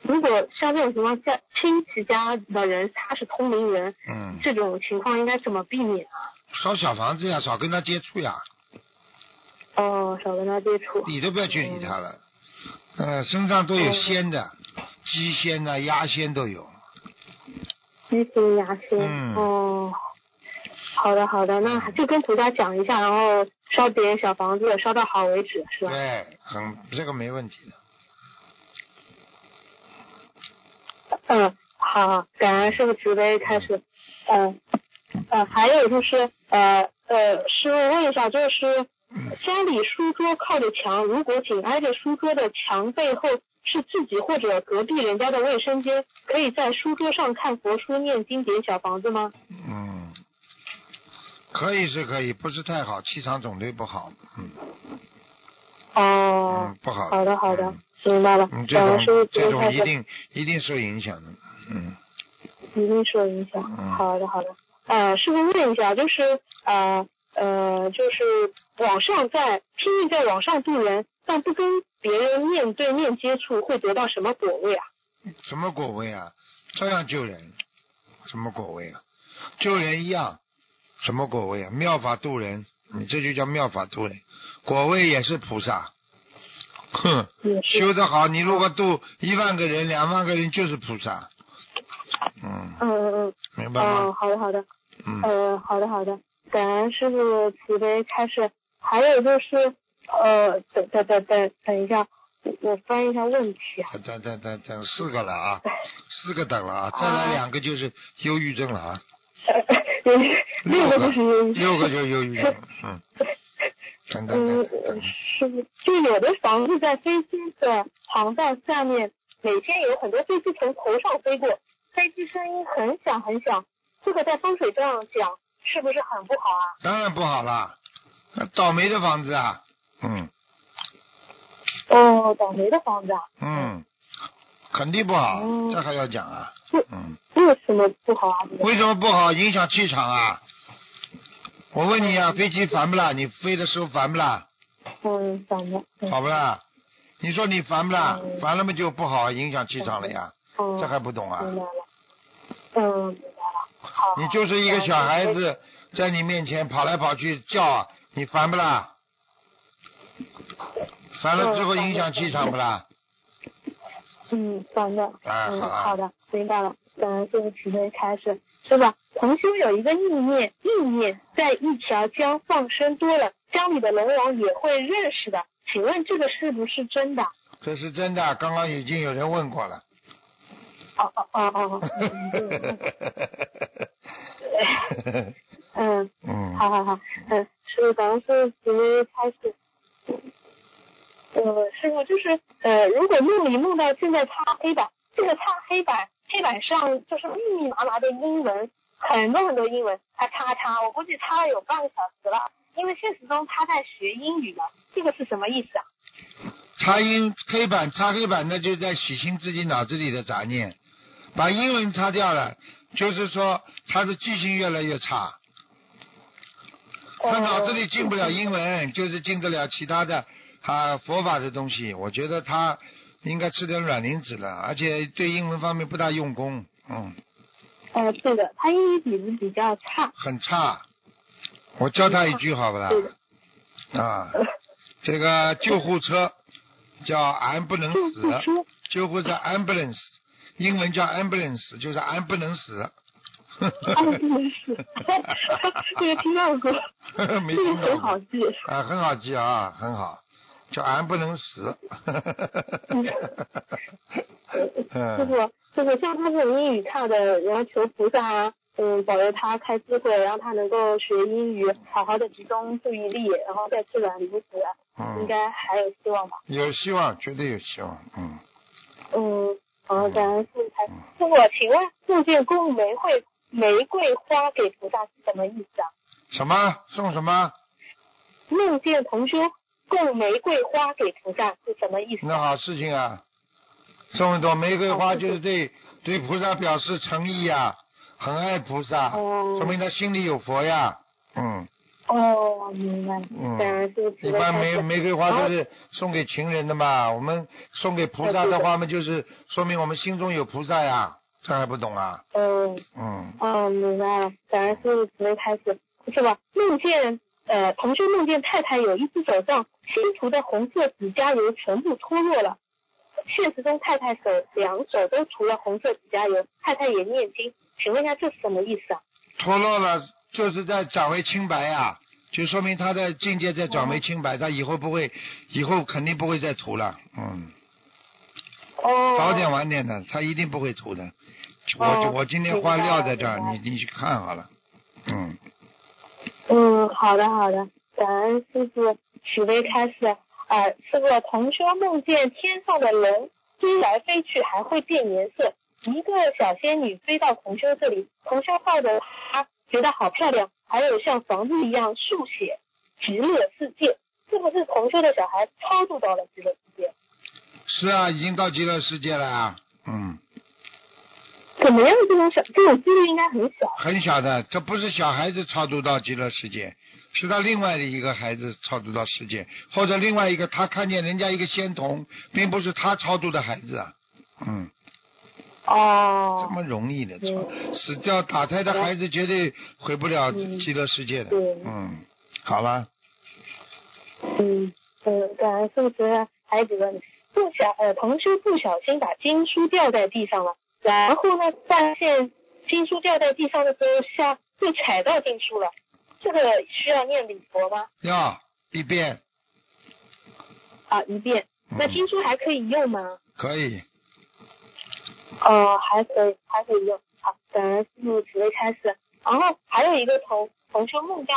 如果像这种情况下，亲戚家的人他是通灵人，嗯，这种情况应该怎么避免啊？烧小房子呀，少跟他接触呀，哦，少跟他接触。理都不要去理他了。呃，身上都有仙的，鸡仙呐、鸭仙都有。鸡仙、鸭仙。嗯哦，好的好的，那就跟菩萨讲一下，然后烧点小房子，烧到好为止，是吧？对，很这个没问题的。嗯，好，感恩师傅慈悲，开始。嗯呃，还有就是呃呃，师傅问一下，就是家里书桌靠着墙，如果紧挨着书桌的墙背后是自己或者隔壁人家的卫生间，可以在书桌上看佛书、念经、典小房子吗？嗯，可以是可以，不是太好，气场总对不好。嗯哦嗯，，不好。好的好的嗯，明白了。嗯，这种这种一定一定受影响的。嗯一定受影响。嗯好的好的。呃，师傅问一下，就是呃呃，就是网上在拼命在网上渡人，但不跟别人面对面接触，会得到什么果位啊？什么果位啊？照样救人。什么果位啊？救人一样。什么果位啊？妙法渡人，你这就叫妙法渡人。果位也是菩萨。哼，修得好，你如果度一万个人、两万个人，就是菩萨。嗯，嗯嗯嗯。明白嗯，吗？好的好的。嗯，呃，好的好的，感恩师傅慈悲开始。还有就是，呃，等等等等等一下，我我翻一下问题啊。等等等等四个了啊，四个等了啊，再来两个就是忧郁症了啊，六个就是忧郁症六个就忧郁症，嗯，等等嗯等等等，，是，就有的房子在飞机的航道下面，每天有很多飞机从头上飞过，飞机声音很响很响，这个在风水上讲是不是很不好啊？当然不好啦，那倒霉的房子啊，嗯哦，倒霉的房子啊，嗯，肯定不好，嗯这还要讲啊，为嗯，为什么不好啊？为什么不好？影响气场啊。我问你啊，飞机烦不啦？你飞的时候烦不啦？嗯，烦的，嗯好不啦？你说你烦不啦？嗯烦了嘛就不好，影响气场了呀。嗯，这还不懂啊？嗯，你就是一个小孩子，在你面前跑来跑去叫啊，你烦不啦？烦了之后影响气场不啦？嗯，好的，嗯，啊好的，明白了。嗯，这个题的开始是吧？同修有一个意念，意念在一条江放生多了，江里的龙王也会认识的。请问这个是不是真的？这是真的，刚刚已经有人问过了。哦哦哦哦，嗯，嗯，好好好，嗯，师傅，咱们是直接开始。呃，师傅就是呃，如果梦里梦到正在擦黑板，这个擦黑板，黑板上就是密密麻麻的英文，很多很多英文，他擦擦，我估计擦了有半个小时了。因为现实中他在学英语嘛，这个是什么意思啊？擦英黑板，擦黑板，那就在洗清自己脑子里的杂念，把英文擦掉了，就是说他的记性越来越差。他脑子里进不了英文，就是进得了其他的啊佛法的东西。我觉得他应该吃点软磷脂了，而且对英文方面不大用功，嗯，哦，对的，他英语底子比较差。很差。我教他一句好不啦？啊，这个救护车叫俺不能死，救护车，ambulance，英文叫 ambulance，就是俺不能死。他们不能死，这个听到过，没这个听到过 很好记。啊，很好记啊，很好，叫俺不能死。师嗯，傅，就是像他这种英语差的，然后求菩萨啊，嗯，保佑他开智慧，然后他能够学英语，好好的集中注意力，然后再自然离死，应嗯，该还有希望吧？有希望，绝对有希望。嗯，嗯，好，感恩师傅开。师傅，请问梦见供玫瑰玫瑰花给菩萨是什么意思啊？什么送什么？梦见同修供玫瑰花给菩萨是什么意思啊？那好事情啊，送一朵玫瑰花就是对对菩萨表示诚意呀、很爱菩萨，哦说明他心里有佛呀。嗯，哦，明白。嗯。一般玫玫瑰花都是送给情人的嘛，我们送给菩萨的话嘛，就是说明我们心中有菩萨呀，这还不懂啊？嗯。嗯。哦，明白了。本来是准备开始，是吧？梦见呃，同学梦见太太有一只手上新涂的红色指甲油全部脱落了。现实中太太手两手都涂了红色指甲油，太太也念经，请问一下这是什么意思啊？脱落了就是在转为清白呀，就说明他的境界在转为清白，他以后不会，以后肯定不会再涂了，嗯。哦。早点晚点的，他一定不会涂的。我我今天花撂在这儿，你你去看好了，嗯。嗯，好的好的，感恩师傅，许巍开始。啊，师傅，同修梦见天上的龙飞来飞去，还会变颜色。一个小仙女飞到同修这里，同修抱着她，觉得好漂亮。还有像房子一样竖写“极乐世界”，是不是同修的小孩超度到了极乐世界？是啊，已经到极乐世界了啊。嗯。怎么样？这种小这种几率应该很小。很小的，这不是小孩子超度到极乐世界。是他另外的一个孩子超度到世界，或者另外一个他看见人家一个仙童，并不是他超度的孩子啊，嗯，哦，这么容易的，死掉打胎的孩子绝对回不了极乐世界的，嗯，好了，嗯嗯，感恩是不是孩子的不小呃同修不小心把经书掉在地上了，然后呢发现经书掉在地上的时候下就踩到经书了。这个需要念礼佛吗？要一遍。啊，一遍。那经书还可以用吗？可以。哦，还可以，还可以用。好，感恩师傅慈悲开始。然后还有一个同同修梦到，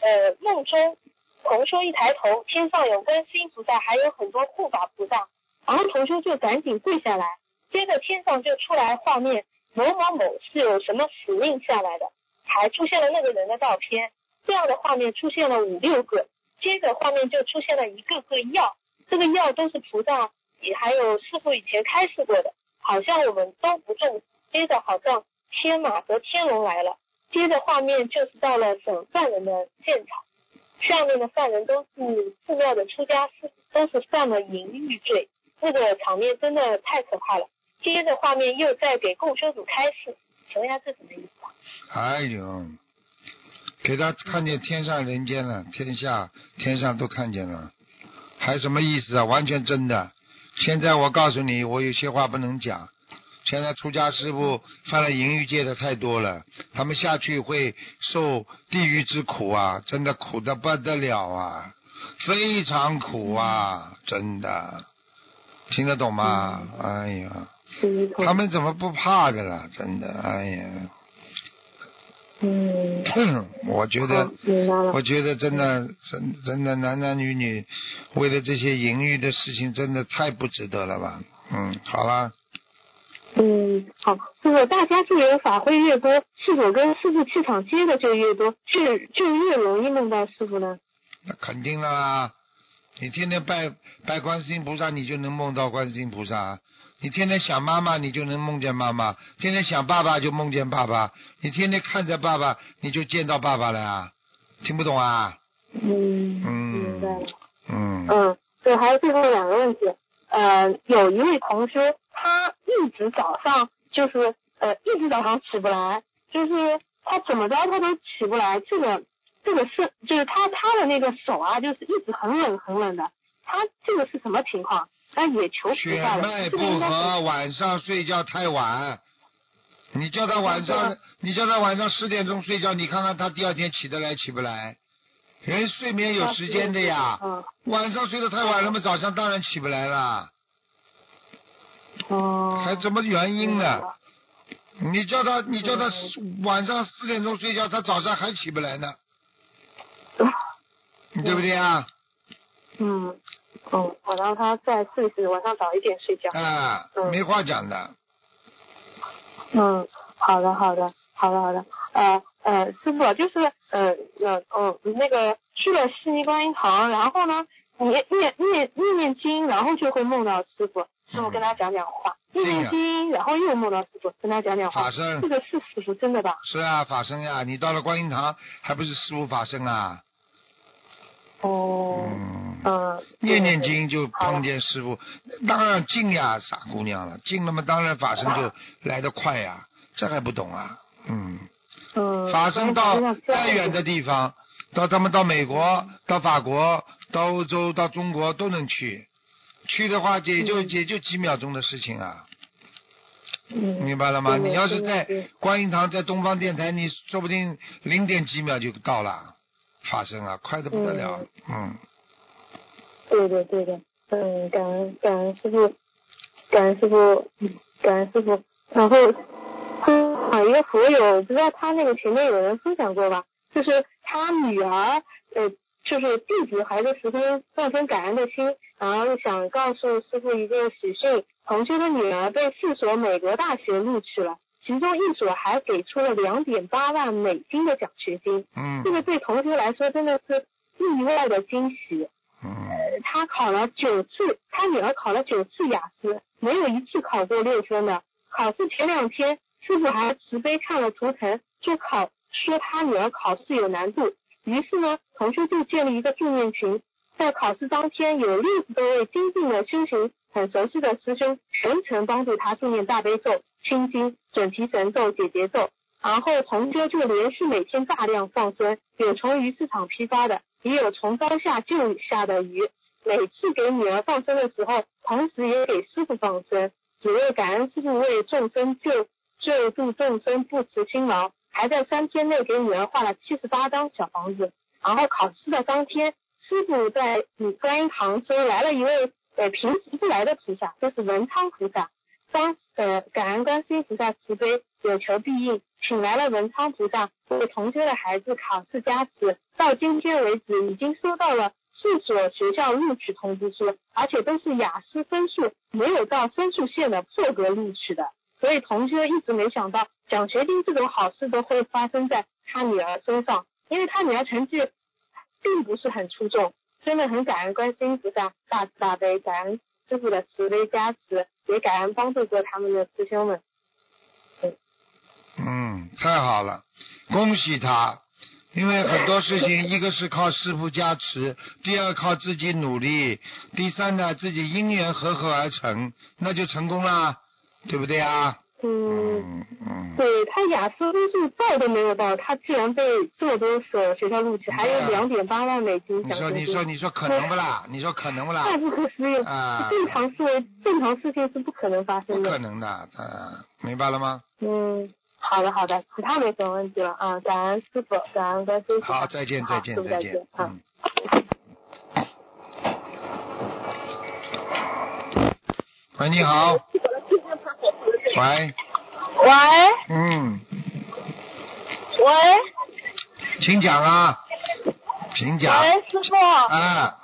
呃，梦中同修一抬头，天上有观世音菩萨，还有很多护法菩萨。然后同修就赶紧跪下来，接着天上就出来画面，某某某是有什么使命下来的，还出现了那个人的照片。这样的画面出现了五六个，接着画面就出现了一个个药，这个药都是菩萨也还有师傅以前开示过的，好像我们都不中。接着好像天马和天龙来了，接着画面就是到了审犯人的现场，下面的犯人都是寺庙的出家师，都是犯了淫欲罪，那个场面真的太可怕了。接着画面又在给共修组开示，请问一下这什么意思啊？哎呦。给他看见天上人间了，天下天上都看见了，还什么意思啊？完全真的。现在我告诉你，我有些话不能讲。现在出家师傅犯了淫欲戒的太多了，他们下去会受地狱之苦啊，真的苦的不得了啊，非常苦啊，真的。听得懂吗？哎呀，他们怎么不怕的了？真的，哎呀。嗯，我觉得，我觉得真的，真真的男男女女为了这些淫欲的事情，真的太不值得了吧？嗯，好了。嗯，好，这个大家助缘法会越多，是否跟师傅气场接的就越多，就就越容易梦到师傅呢？那肯定啦，你天天拜拜观世音菩萨，你就能梦到观世音菩萨。你天天想妈妈，你就能梦见妈妈；天天想爸爸，就梦见爸爸；你天天看着爸爸，你就见到爸爸了呀。听不懂啊？嗯，明白了。嗯。嗯，对，还有最后两个问题。呃，有一位同学，他一直早上就是呃，一直早上起不来，就是他怎么着他都起不来。这个这个是就是他他的那个手啊，就是一直很冷很冷的。他这个是什么情况？那也求血脉不和，晚上睡觉太晚。你叫他晚上，你叫他晚上十点钟睡觉，你看看他第二天起得来起不来？人睡眠有时间的呀。晚上睡得太晚了嘛，早上当然起不来了。哦。还什么原因呢？你叫他，你叫他晚上四点钟睡觉，他早上还起不来呢。对不对啊？嗯。嗯，我让他再试试，晚上早一点睡觉。啊，没话讲的。嗯，好的，好的，好的，好的。呃呃，师傅就是呃呃嗯那个去了悉尼观音堂，然后呢念念念念念经，然后就会梦到师傅，师傅跟他讲讲话。念念经，然后又梦到师傅，跟他讲讲话。法身。这个是师傅真的吧？是啊，法身呀！你到了观音堂，还不是师傅法身啊？哦。念念经就碰见师傅，当然近呀，傻姑娘了，近了嘛，当然法身就来得快呀，这还不懂啊？嗯。嗯。法身到再远的地方，到他们到美国、到法国、到欧洲、到中国都能去，去的话也就也就几秒钟的事情啊。明白了吗？你要是在观音堂，在东方电台，你说不定零点几秒就到了，发生啊，快的不得了。嗯。对的，对的。嗯，感恩感恩师傅，感恩师傅，感恩师傅。然后，啊，一个佛友，不知道他那个前面有人分享过吧？就是他女儿，呃，就是弟子怀着十分万分感恩的心，然后想告诉师傅一个喜讯。同修的女儿被四所美国大学录取了，其中一所还给出了两点八万美金的奖学金。嗯，这个对同学来说真的是意外的惊喜。嗯，他考了九次，他女儿考了九次雅思，没有一次考过六分的。考试前两天，师傅还慈悲看了图腾，就考说他女儿考试有难度。于是呢，同学就建立一个助念群，在考试当天，有六十多位精进的修行。很熟悉的师兄全程帮助他助念大悲咒、心经、准提神咒、解结咒，然后同修就连续每天大量放生，有从鱼市场批发的，也有从高下救下的鱼。每次给女儿放生的时候，同时也给师傅放生，只为感恩师傅为众生救救助众生不辞辛劳，还在三天内给女儿画了七十八张小房子。然后考试的当天，师傅在观音堂说来了一位。呃，平时不来的菩萨，就是文昌菩萨。当呃感恩观世音菩萨慈悲，有求必应，请来了文昌菩萨为同修的孩子考试加持。到今天为止，已经收到了四所学校录取通知书，而且都是雅思分数没有到分数线的破格录取的。所以同修一直没想到奖学金这种好事都会发生在他女儿身上，因为他女儿成绩并不是很出众。真的很感恩观世音菩萨大慈大悲，感恩师傅的慈悲加持，也感恩帮助过他们的师兄们。嗯，太好了，恭喜他！因为很多事情，一个是靠师傅加持，第二靠自己努力，第三呢自己因缘和合而成，那就成功了，对不对啊？嗯嗯，对他雅思分数报都没有报，他居然被这么多所学校录取，还有两点八万美金奖学金。你说你说你说可能不啦？你说可能不啦？太不可思议啊！正常思维正常事情是不可能发生的。不可能的，啊，明白了吗？嗯，好的好的，其他没什么问题了啊，感恩师傅，感恩关师傅。好，再见再见再见，嗯。喂，你好。喂。喂。嗯。喂。请讲啊，请讲。喂，师傅。啊。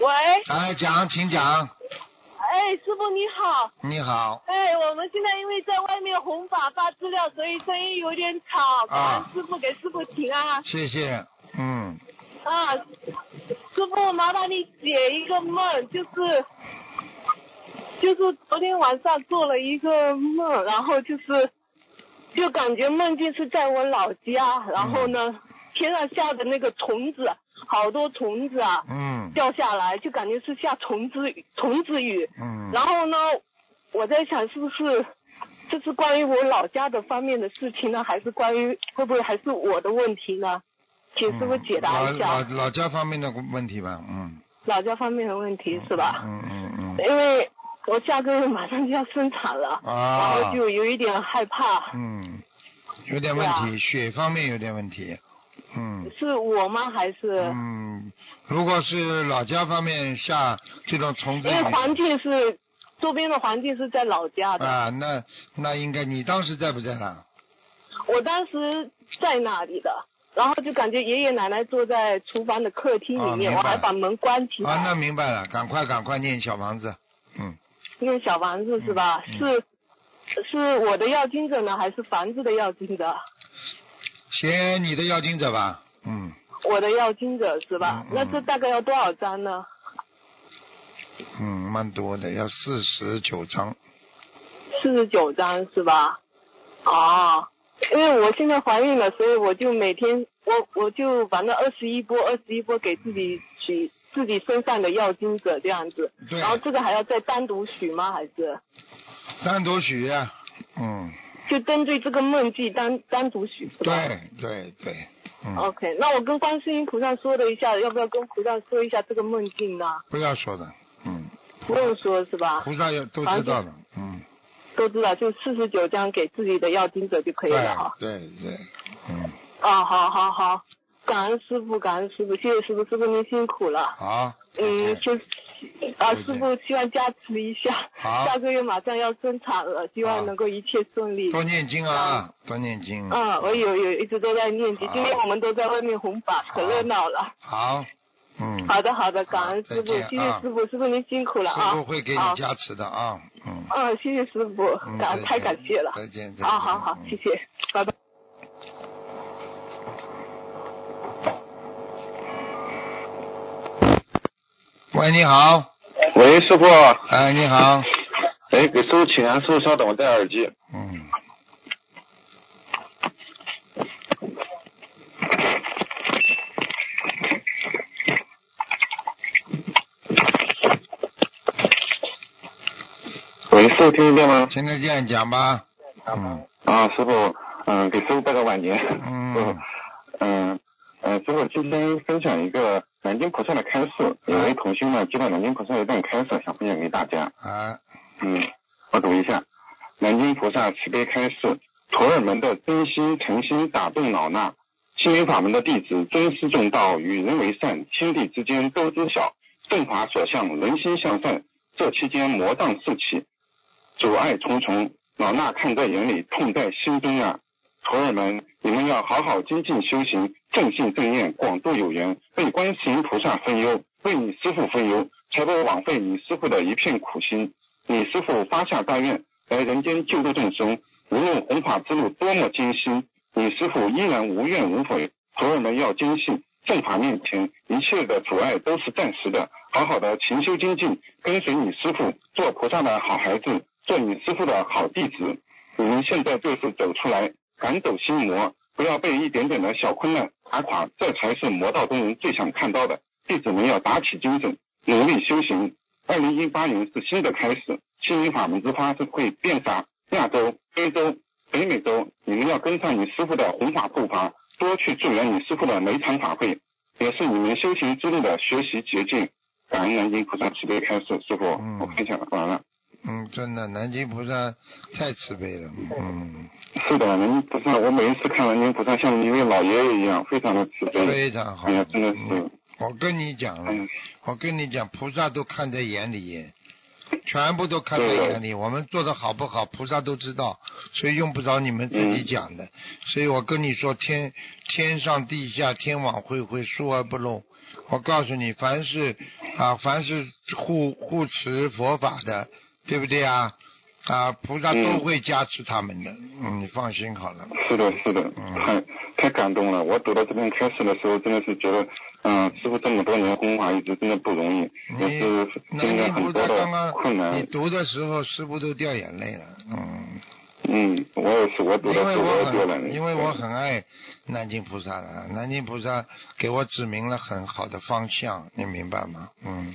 喂。哎，讲，请讲。哎，师傅你好。你好。哎，我们现在因为在外面弘法发资料，所以声音有点吵。啊。师傅给师傅请啊。谢谢，嗯。啊，师傅，麻烦你解一个梦，就是。就是昨天晚上做了一个梦，然后就是就感觉梦境是在我老家，然后呢天上下的那个虫子，好多虫子啊，嗯，掉下来，就感觉是下虫子虫子雨，嗯，然后呢我在想是不是这是关于我老家的方面的事情呢，还是关于会不会还是我的问题呢？请师傅解答一下。老老家方面的问题吧，嗯。老家方面的问题是吧？嗯嗯嗯。因为。我下个月马上就要生产了，然后就有一点害怕。嗯，有点问题，血方面有点问题。嗯。是我吗？还是？嗯，如果是老家方面下这种虫子。因为环境是周边的环境是在老家的。啊，那那应该你当时在不在那？我当时在那里的，然后就感觉爷爷奶奶坐在厨房的客厅里面，我还把门关起来。啊，那明白了，赶快赶快念小房子，嗯。念小房子是吧？是是我的要经者呢，还是房子的要经者？先你的要经者吧，嗯。我的要经者是吧？那这大概要多少张呢？嗯，蛮多的，要四十九张。四十九张是吧？哦，因为我现在怀孕了，所以我就每天我我就反正二十一波二十一波给自己取自己身上的药精者这样子。对。然后这个还要再单独许吗？还是？单独许呀，嗯。就针对这个梦境单单独许是吧？对对对。嗯。OK，那我跟观世音菩萨说了一下，要不要跟菩萨说一下这个梦境呢？不要说的，嗯。不用说是吧？菩萨也都知道的，嗯。都知道，就四十九张给自己的药精者就可以了哈。对对，嗯。啊，好好好，感恩师傅，感恩师傅，谢谢师傅，师傅您辛苦了。好。嗯，就啊，师傅希望加持一下。好。下个月马上要生产了，希望能够一切顺利。多念经啊，多念经。嗯，我有有一直都在念经，今天我们都在外面红法，可热闹了。好。嗯，好的好的，感恩师傅，谢谢师傅，师傅您辛苦了啊！师傅会给你加持的啊，嗯。嗯，谢谢师傅，感太感谢了。再见再见。好好好，谢谢，拜拜。喂，你好。喂，师傅。哎，你好。哎，给师傅请安，师傅稍等，我戴耳机。嗯。喂，师傅听得见吗？听得见，讲吧。嗯。啊，师傅，嗯，给师傅拜个晚年。嗯。嗯嗯，师傅今天分享一个南京菩萨的开示，有位同修呢接到南京菩萨一段开示，想分享给大家。啊。嗯，我读一下：南京菩萨慈悲开示，徒儿们的真心诚心打动老衲，心灵法门的弟子尊师重道，与人为善，天地之间都知晓，正法所向，人心向善。这期间魔障四起。阻碍重重，老衲看在眼里，痛在心中啊！徒儿们，你们要好好精进修行，正信正念，广度有缘，为观世音菩萨分忧，为你师父分忧，才不枉费你师父的一片苦心。你师父发下大愿，来人间救度众生，无论弘法之路多么艰辛，你师父依然无怨无悔。徒儿们要坚信，正法面前一切的阻碍都是暂时的，好好的勤修精进，跟随你师父，做菩萨的好孩子。做你师傅的好弟子，你们现在就是走出来，赶走心魔，不要被一点点的小困难打垮，这才是魔道中人最想看到的。弟子们要打起精神，努力修行。二零一八年是新的开始，心灵法门之花是会遍洒亚洲、非洲、北美洲，你们要跟上你师傅的弘法步伐，多去助缘你师傅的每场法会，也是你们修行之路的学习捷径。感恩南京菩萨慈悲开示，师傅，我分享完了。嗯，真的，南京菩萨太慈悲了。嗯，是的，南京菩萨，我每一次看南京菩萨，像一位老爷爷一样，非常的慈悲。非常好。哎呀，真的是。我跟你讲，我跟你讲，菩萨都看在眼里，全部都看在眼里。我们做的好不好，菩萨都知道，所以用不着你们自己讲的。所以我跟你说，天天上地下，天网恢恢，疏而不漏。我告诉你，凡是啊，凡是护护持佛法的。对不对啊？啊，菩萨都会加持他们的，嗯，你放心好了。是的，是的，太太感动了。我读到这边开始的时候，真的是觉得，嗯，师傅这么多年弘法一直真的不容易，也是经历很多的困难。你读的时候，师傅都掉眼泪了，嗯。嗯，我也是，我读的时候我掉眼泪。因为我很爱南京菩萨的，南京菩萨给我指明了很好的方向，你明白吗？嗯。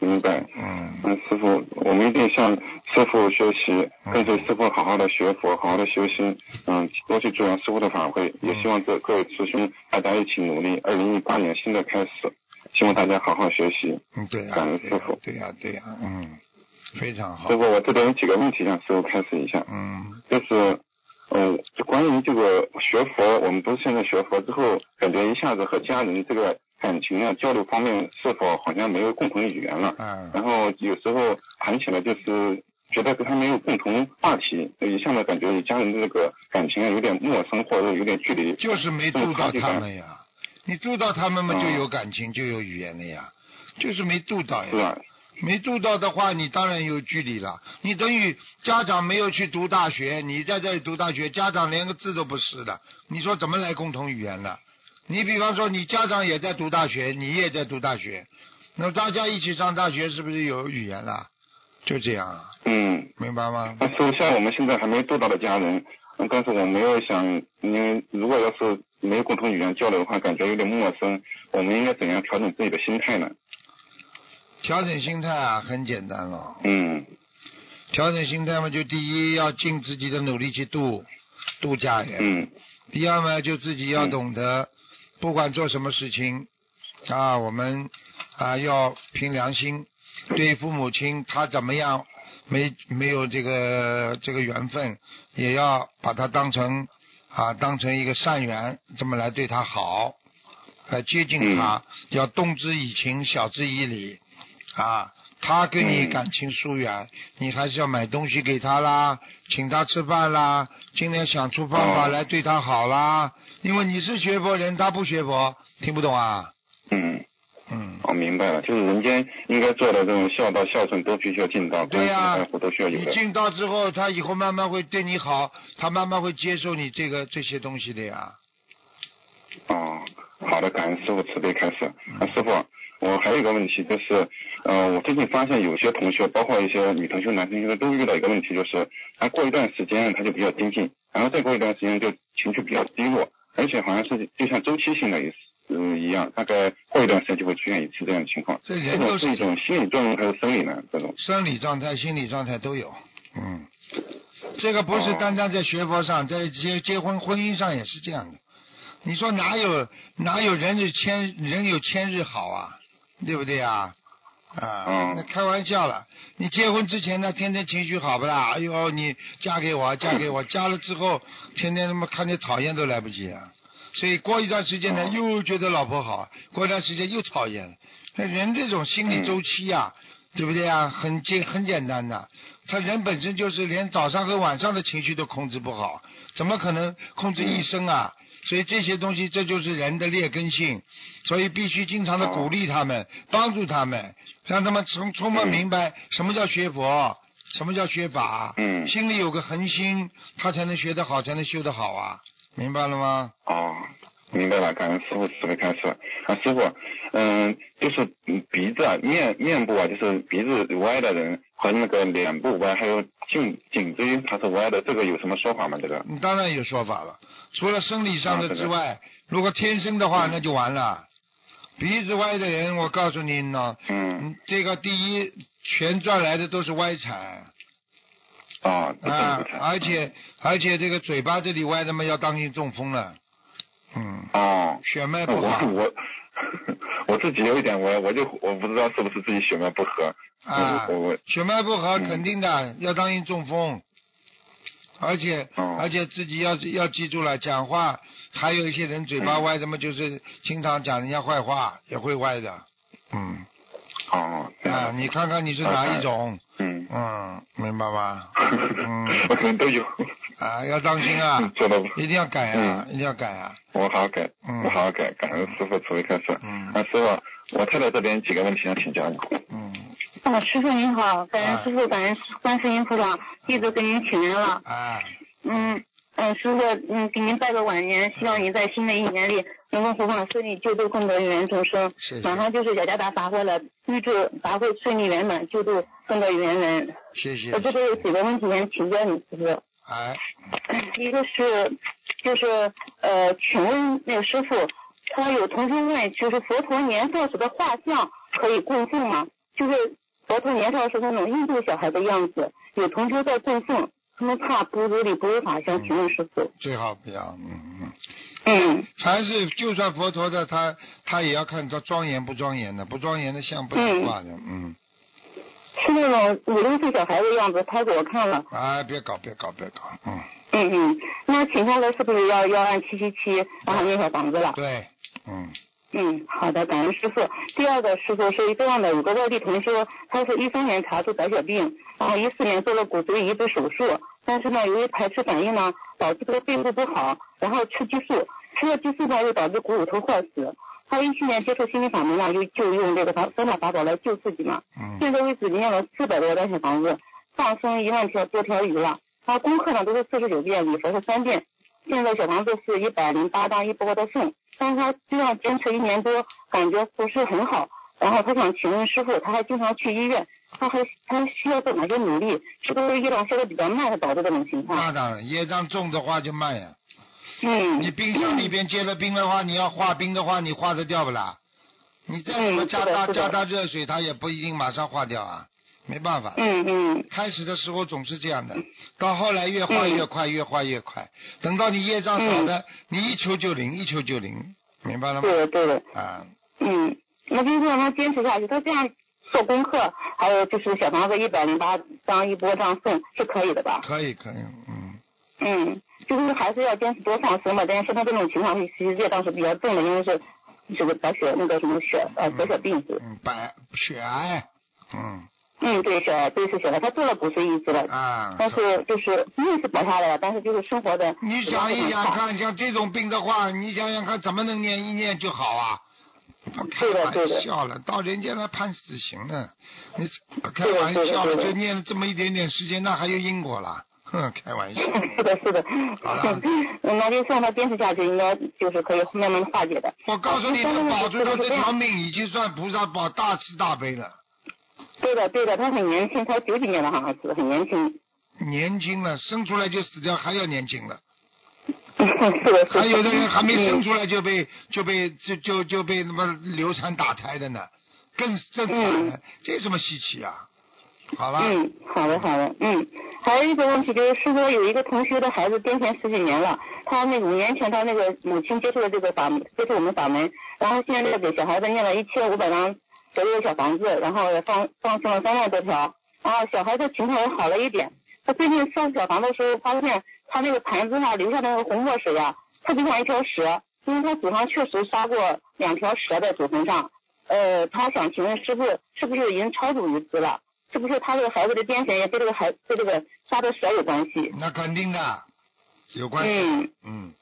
明白，嗯，那师傅，我们一定向师傅学习，跟随师傅好好的学佛，好好的修心，嗯，多去助缘师傅的法会，也希望这各位师兄大家一起努力。二零一八年新的开始，希望大家好好学习。嗯，对呀，感恩师傅。对呀，对呀，嗯，非常好。师傅，我这边有几个问题向师傅开始一下。嗯。就是，嗯，就关于这个学佛，我们不是现在学佛之后，感觉一下子和家人这个。感情啊，交流方面是否好像没有共同语言了？嗯。然后有时候谈起来就是觉得跟他没有共同话题，一下子感觉与家人的这个感情啊有点陌生或者有点距离。就是没住到他们呀，你住到他们嘛就有感情就有语言了呀，就是没度到呀。是啊。没度到的话，你当然有距离了。你等于家长没有去读大学，你在这里读大学，家长连个字都不识的，你说怎么来共同语言呢？你比方说，你家长也在读大学，你也在读大学，那大家一起上大学，是不是有语言了？就这样啊。嗯，明白吗？那说像我们现在还没做到的家人，但是我没有想，因为如果要是没有共同语言交流的话，感觉有点陌生。我们应该怎样调整自己的心态呢？调整心态啊，很简单了。嗯。调整心态嘛，就第一要尽自己的努力去度度假人。嗯。第二嘛，就自己要懂得，不管做什么事情啊，我们啊要凭良心。对父母亲，他怎么样没没有这个这个缘分，也要把他当成啊当成一个善缘，这么来对他好，来接近他，要动之以情，晓之以理啊。他跟你感情疏远，你还是要买东西给他啦，请他吃饭啦，尽量想出方法来对他好啦。因为你是学佛人，他不学佛，听不懂啊？嗯。嗯，我明白了，就是人间应该做的这种孝道、孝顺都必须要尽到，对呀，都需要有。你尽到之后，他以后慢慢会对你好，他慢慢会接受你这个这些东西的呀。哦，好的，感恩师傅慈悲开始。那师傅，我还有一个问题就是，呃，我最近发现有些同学，包括一些女同学、男同学都遇到一个问题，就是他过一段时间他就比较精进，然后再过一段时间就情绪比较低落，而且好像是就像周期性的意思。嗯，一样，大概过一段时间就会出现一次这样的情况。这人都是一种心理状态还是生理呢？这种生理状态、心理状态都有。嗯，这个不是单单在学佛上，在结结婚婚姻上也是这样的。你说哪有哪有人日千人有千日好啊？对不对啊？啊，那开玩笑了。你结婚之前呢，天天情绪好不啦？哎呦，你嫁给我，嫁给我，嫁了之后，天天他妈看见讨厌都来不及啊。所以过一段时间呢，又觉得老婆好，过一段时间又讨厌了。人这种心理周期呀，对不对啊？很简很简单的，他人本身就是连早上和晚上的情绪都控制不好，怎么可能控制一生啊？所以这些东西，这就是人的劣根性。所以必须经常的鼓励他们，帮助他们，让他们充充分明白什么叫学佛，什么叫学法。嗯。心里有个恒心，他才能学得好，才能修得好啊。明白了吗？哦，明白了，感恩师傅慈悲开示。啊，师傅，嗯，就是鼻子、啊、面面部啊，就是鼻子歪的人和那个脸部歪，还有颈颈椎它是歪的，这个有什么说法吗？这个？当然有说法了，除了生理上的之外，如果天生的话，那就完了。鼻子歪的人，我告诉你呢，嗯，这个第一全赚来的都是歪财。啊啊！而且而且这个嘴巴这里歪的嘛，要当心中风了。嗯。哦。血脉不好。我我 我自己有一点我，我就我不知道是不是自己血脉不和。啊。我我。血脉不和肯定的，要当心中风。而且而且自己要要记住了，讲话还有一些人嘴巴歪的嘛，就是经常讲人家坏话，也会歪的。嗯。哦。啊，你看看你是哪一种？嗯嗯，明白吧？嗯，我可能都有啊，要当心啊，做的一定要改啊，一定要改啊。我好好改，我好好改，感恩师傅慈悲开示。嗯，啊，师傅，我太太这边几个问题想请教你。嗯。啊，师傅您好，感恩师傅，感恩观世音菩萨，弟子给您请安了。啊。嗯嗯，师傅，嗯，给您拜个晚年，希望您在新的一年里。能够弘法顺利，救度更多有缘众生。马上就是雅加达法会了，预祝法会顺利圆满，救度更多有缘人。谢谢。我这边有几个问题想请教你，师傅。哎。一个是，就是呃，请问那个师傅，他有同学问，就是佛陀年少时的画像可以供奉吗？就是佛陀年少时那种印度小孩的样子，有同学在供奉。他们怕不如理不如法，想请问师傅。最好不要，嗯嗯。嗯。凡是就算佛陀的，他他也要看他庄严不庄严的，不庄严的像不能挂的，嗯。是那种五六岁小孩的样子，拍给我看了。哎，别搞，别搞，别搞，嗯。嗯嗯，那请下来是不是要要按七七七然后念小房子了？对，嗯。嗯，好的，感恩师傅。第二个师傅是这样的，有个外地同学，他是一三年查出白血病，然后一四年做了骨髓移植手术，但是呢，由于排斥反应呢，导致这个肺部不好，然后吃激素，吃了激素呢，又导致股骨头坏死。他一七年接触心理法门嘛，就就用这个法三大法宝来救自己嘛。嗯。现在为止念了四百多张小房子，放生一万条多条鱼了。他功课呢都是四十九遍，礼佛是三遍。现在小房子是一百零八张，一波的送。但是他这样坚持一年多，感觉不是很好。然后他想请问师傅，他还经常去医院，他还他需要做哪些努力？是不是业障消的比较慢，导致这种情况？那当然，业障重的话就慢呀。嗯。你冰箱里边结了冰的话，你要化冰的话，你化得掉不啦？你再怎么加大加大热水，它也不一定马上化掉啊，没办法。嗯嗯。开始的时候总是这样的，到后来越化越快，越化越快。等到你业障少的，你一求就灵，一求就灵，明白了吗？对的对的。啊。嗯，那就是让他坚持下去，他这样做功课，还有就是小房子一百零八张一波这样送是可以的吧？可以可以，嗯。嗯，就是还是要坚持多上升嘛，但是像他这种情况是，其实业障是比较重的，因为是。这个白血那个什么血呃白血病子，白血癌，嗯。嗯，对，血癌，对是血癌，他做了骨髓移植了，啊。但是就是命是保下来了，但是就是生活的。你想一想看，像这种病的话，你想想看，怎么能念一念就好啊？开玩笑了，到人家来判死刑了，你开玩笑了，就念了这么一点点时间，那还有因果了。哼，开玩笑。是的，是的。好了。那就算他坚持下去，应该就是可以慢慢化解的。我告诉你，能保住他这条命，已经算菩萨保大慈大悲了。对的，对的，他很年轻，才九几年的好像是很年轻。年轻了，生出来就死掉，还要年轻了。是的。还有的人还没生出来就被就被就就就被他妈流产打胎的呢，更更惨了，这什么稀奇啊？好了。嗯，好的好的，嗯，还有一个问题就是，师傅有一个同学的孩子癫痫十几年了，他那五年前他那个母亲接触了这个法接触我们法门，然后现在给小孩子念了一千五百张左右的小房子，然后也放放生了三万多条，然后小孩子情况也好了一点。他最近上小房的时候发现他那个盘子上留下的那个红墨水呀，特别像一条蛇，因为他祖上确实杀过两条蛇在祖坟上，呃，他想请问师傅是不是已经超度一次了？是不是他这个孩子的癫痫也跟这个孩跟这个杀的蛇有关系？那肯定的，有关系。嗯嗯，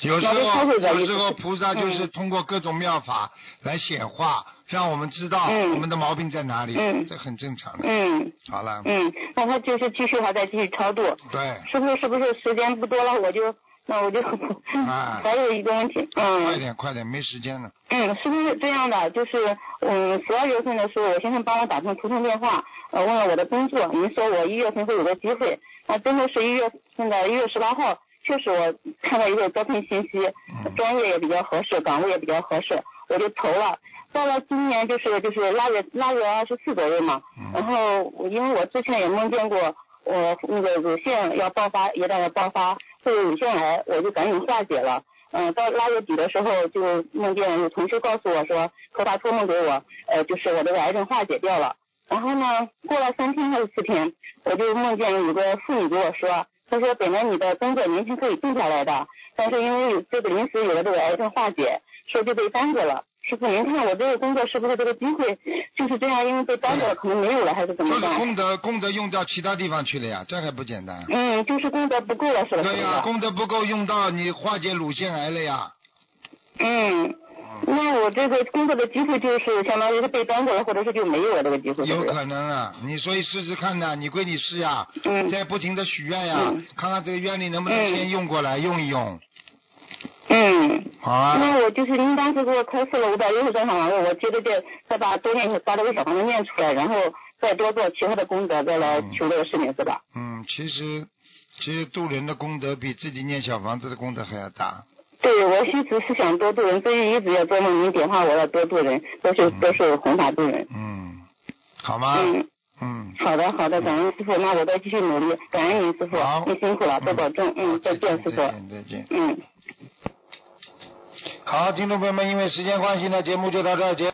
有时候有时候菩萨就是通过各种妙法来显化，让我们知道我们的毛病在哪里，这很正常的。嗯，好了。嗯，那他就是继续还在继续超度。对。是不是是不是时间不多了？我就。那我就 还有一个问题，嗯，快点快点，没时间了。嗯，是不是这样的？就是嗯，十二月份的时候，我先生帮我打通图腾电话，呃，问了我的工作，您说我一月份会有个机会，那真的是一月份的一月十八号，确实我看到一个招聘信息，专业也比较合适，岗位也比较合适，我就投了。到了今年就是就是腊月腊月二十四左右嘛，然后因为我之前也梦见过。我那个乳腺要爆发，一旦要爆发，会乳腺癌，我就赶紧化解了。嗯，到腊月底的时候，就梦见有同事告诉我说，托他托梦给我，呃，就是我这个癌症化解掉了。然后呢，过了三天还是四天，我就梦见有个妇女跟我说，她说本来你的工作年前可以定下来的，但是因为这个临时有了这个癌症化解，说就被耽搁了。师傅，您看我这个工作是不是这个机会就是这样？因为被耽搁了，可能没有了，还是怎么就是功德功德用到其他地方去了呀，这还不简单？嗯，就是功德不够了，是吧？对呀，功德不够用到你化解乳腺癌了呀。嗯，那我这个工作的机会就是相当于是被耽搁了，或者是就没有了这个机会。有可能啊，你所以试试看呐，你归你试呀，在不停的许愿呀，看看这个愿力能不能先用过来用一用。嗯，好啊。那我就是您当时给我开设了五百六十张小房子，我接着再再把多念把这个小房子念出来，然后再多做其他的功德，再来求这个事情，是吧？嗯，其实其实渡人的功德比自己念小房子的功德还要大。对，我一直是想多渡人，所以一直要做梦您点化我要多渡人，都是都是弘法渡人。嗯，好吗？嗯嗯。好的好的，感恩师傅，那我再继续努力，感恩您师傅，您辛苦了，多保重，嗯，再见师傅。再见再见。嗯。好，听众朋友们，因为时间关系呢，节目就到这儿结。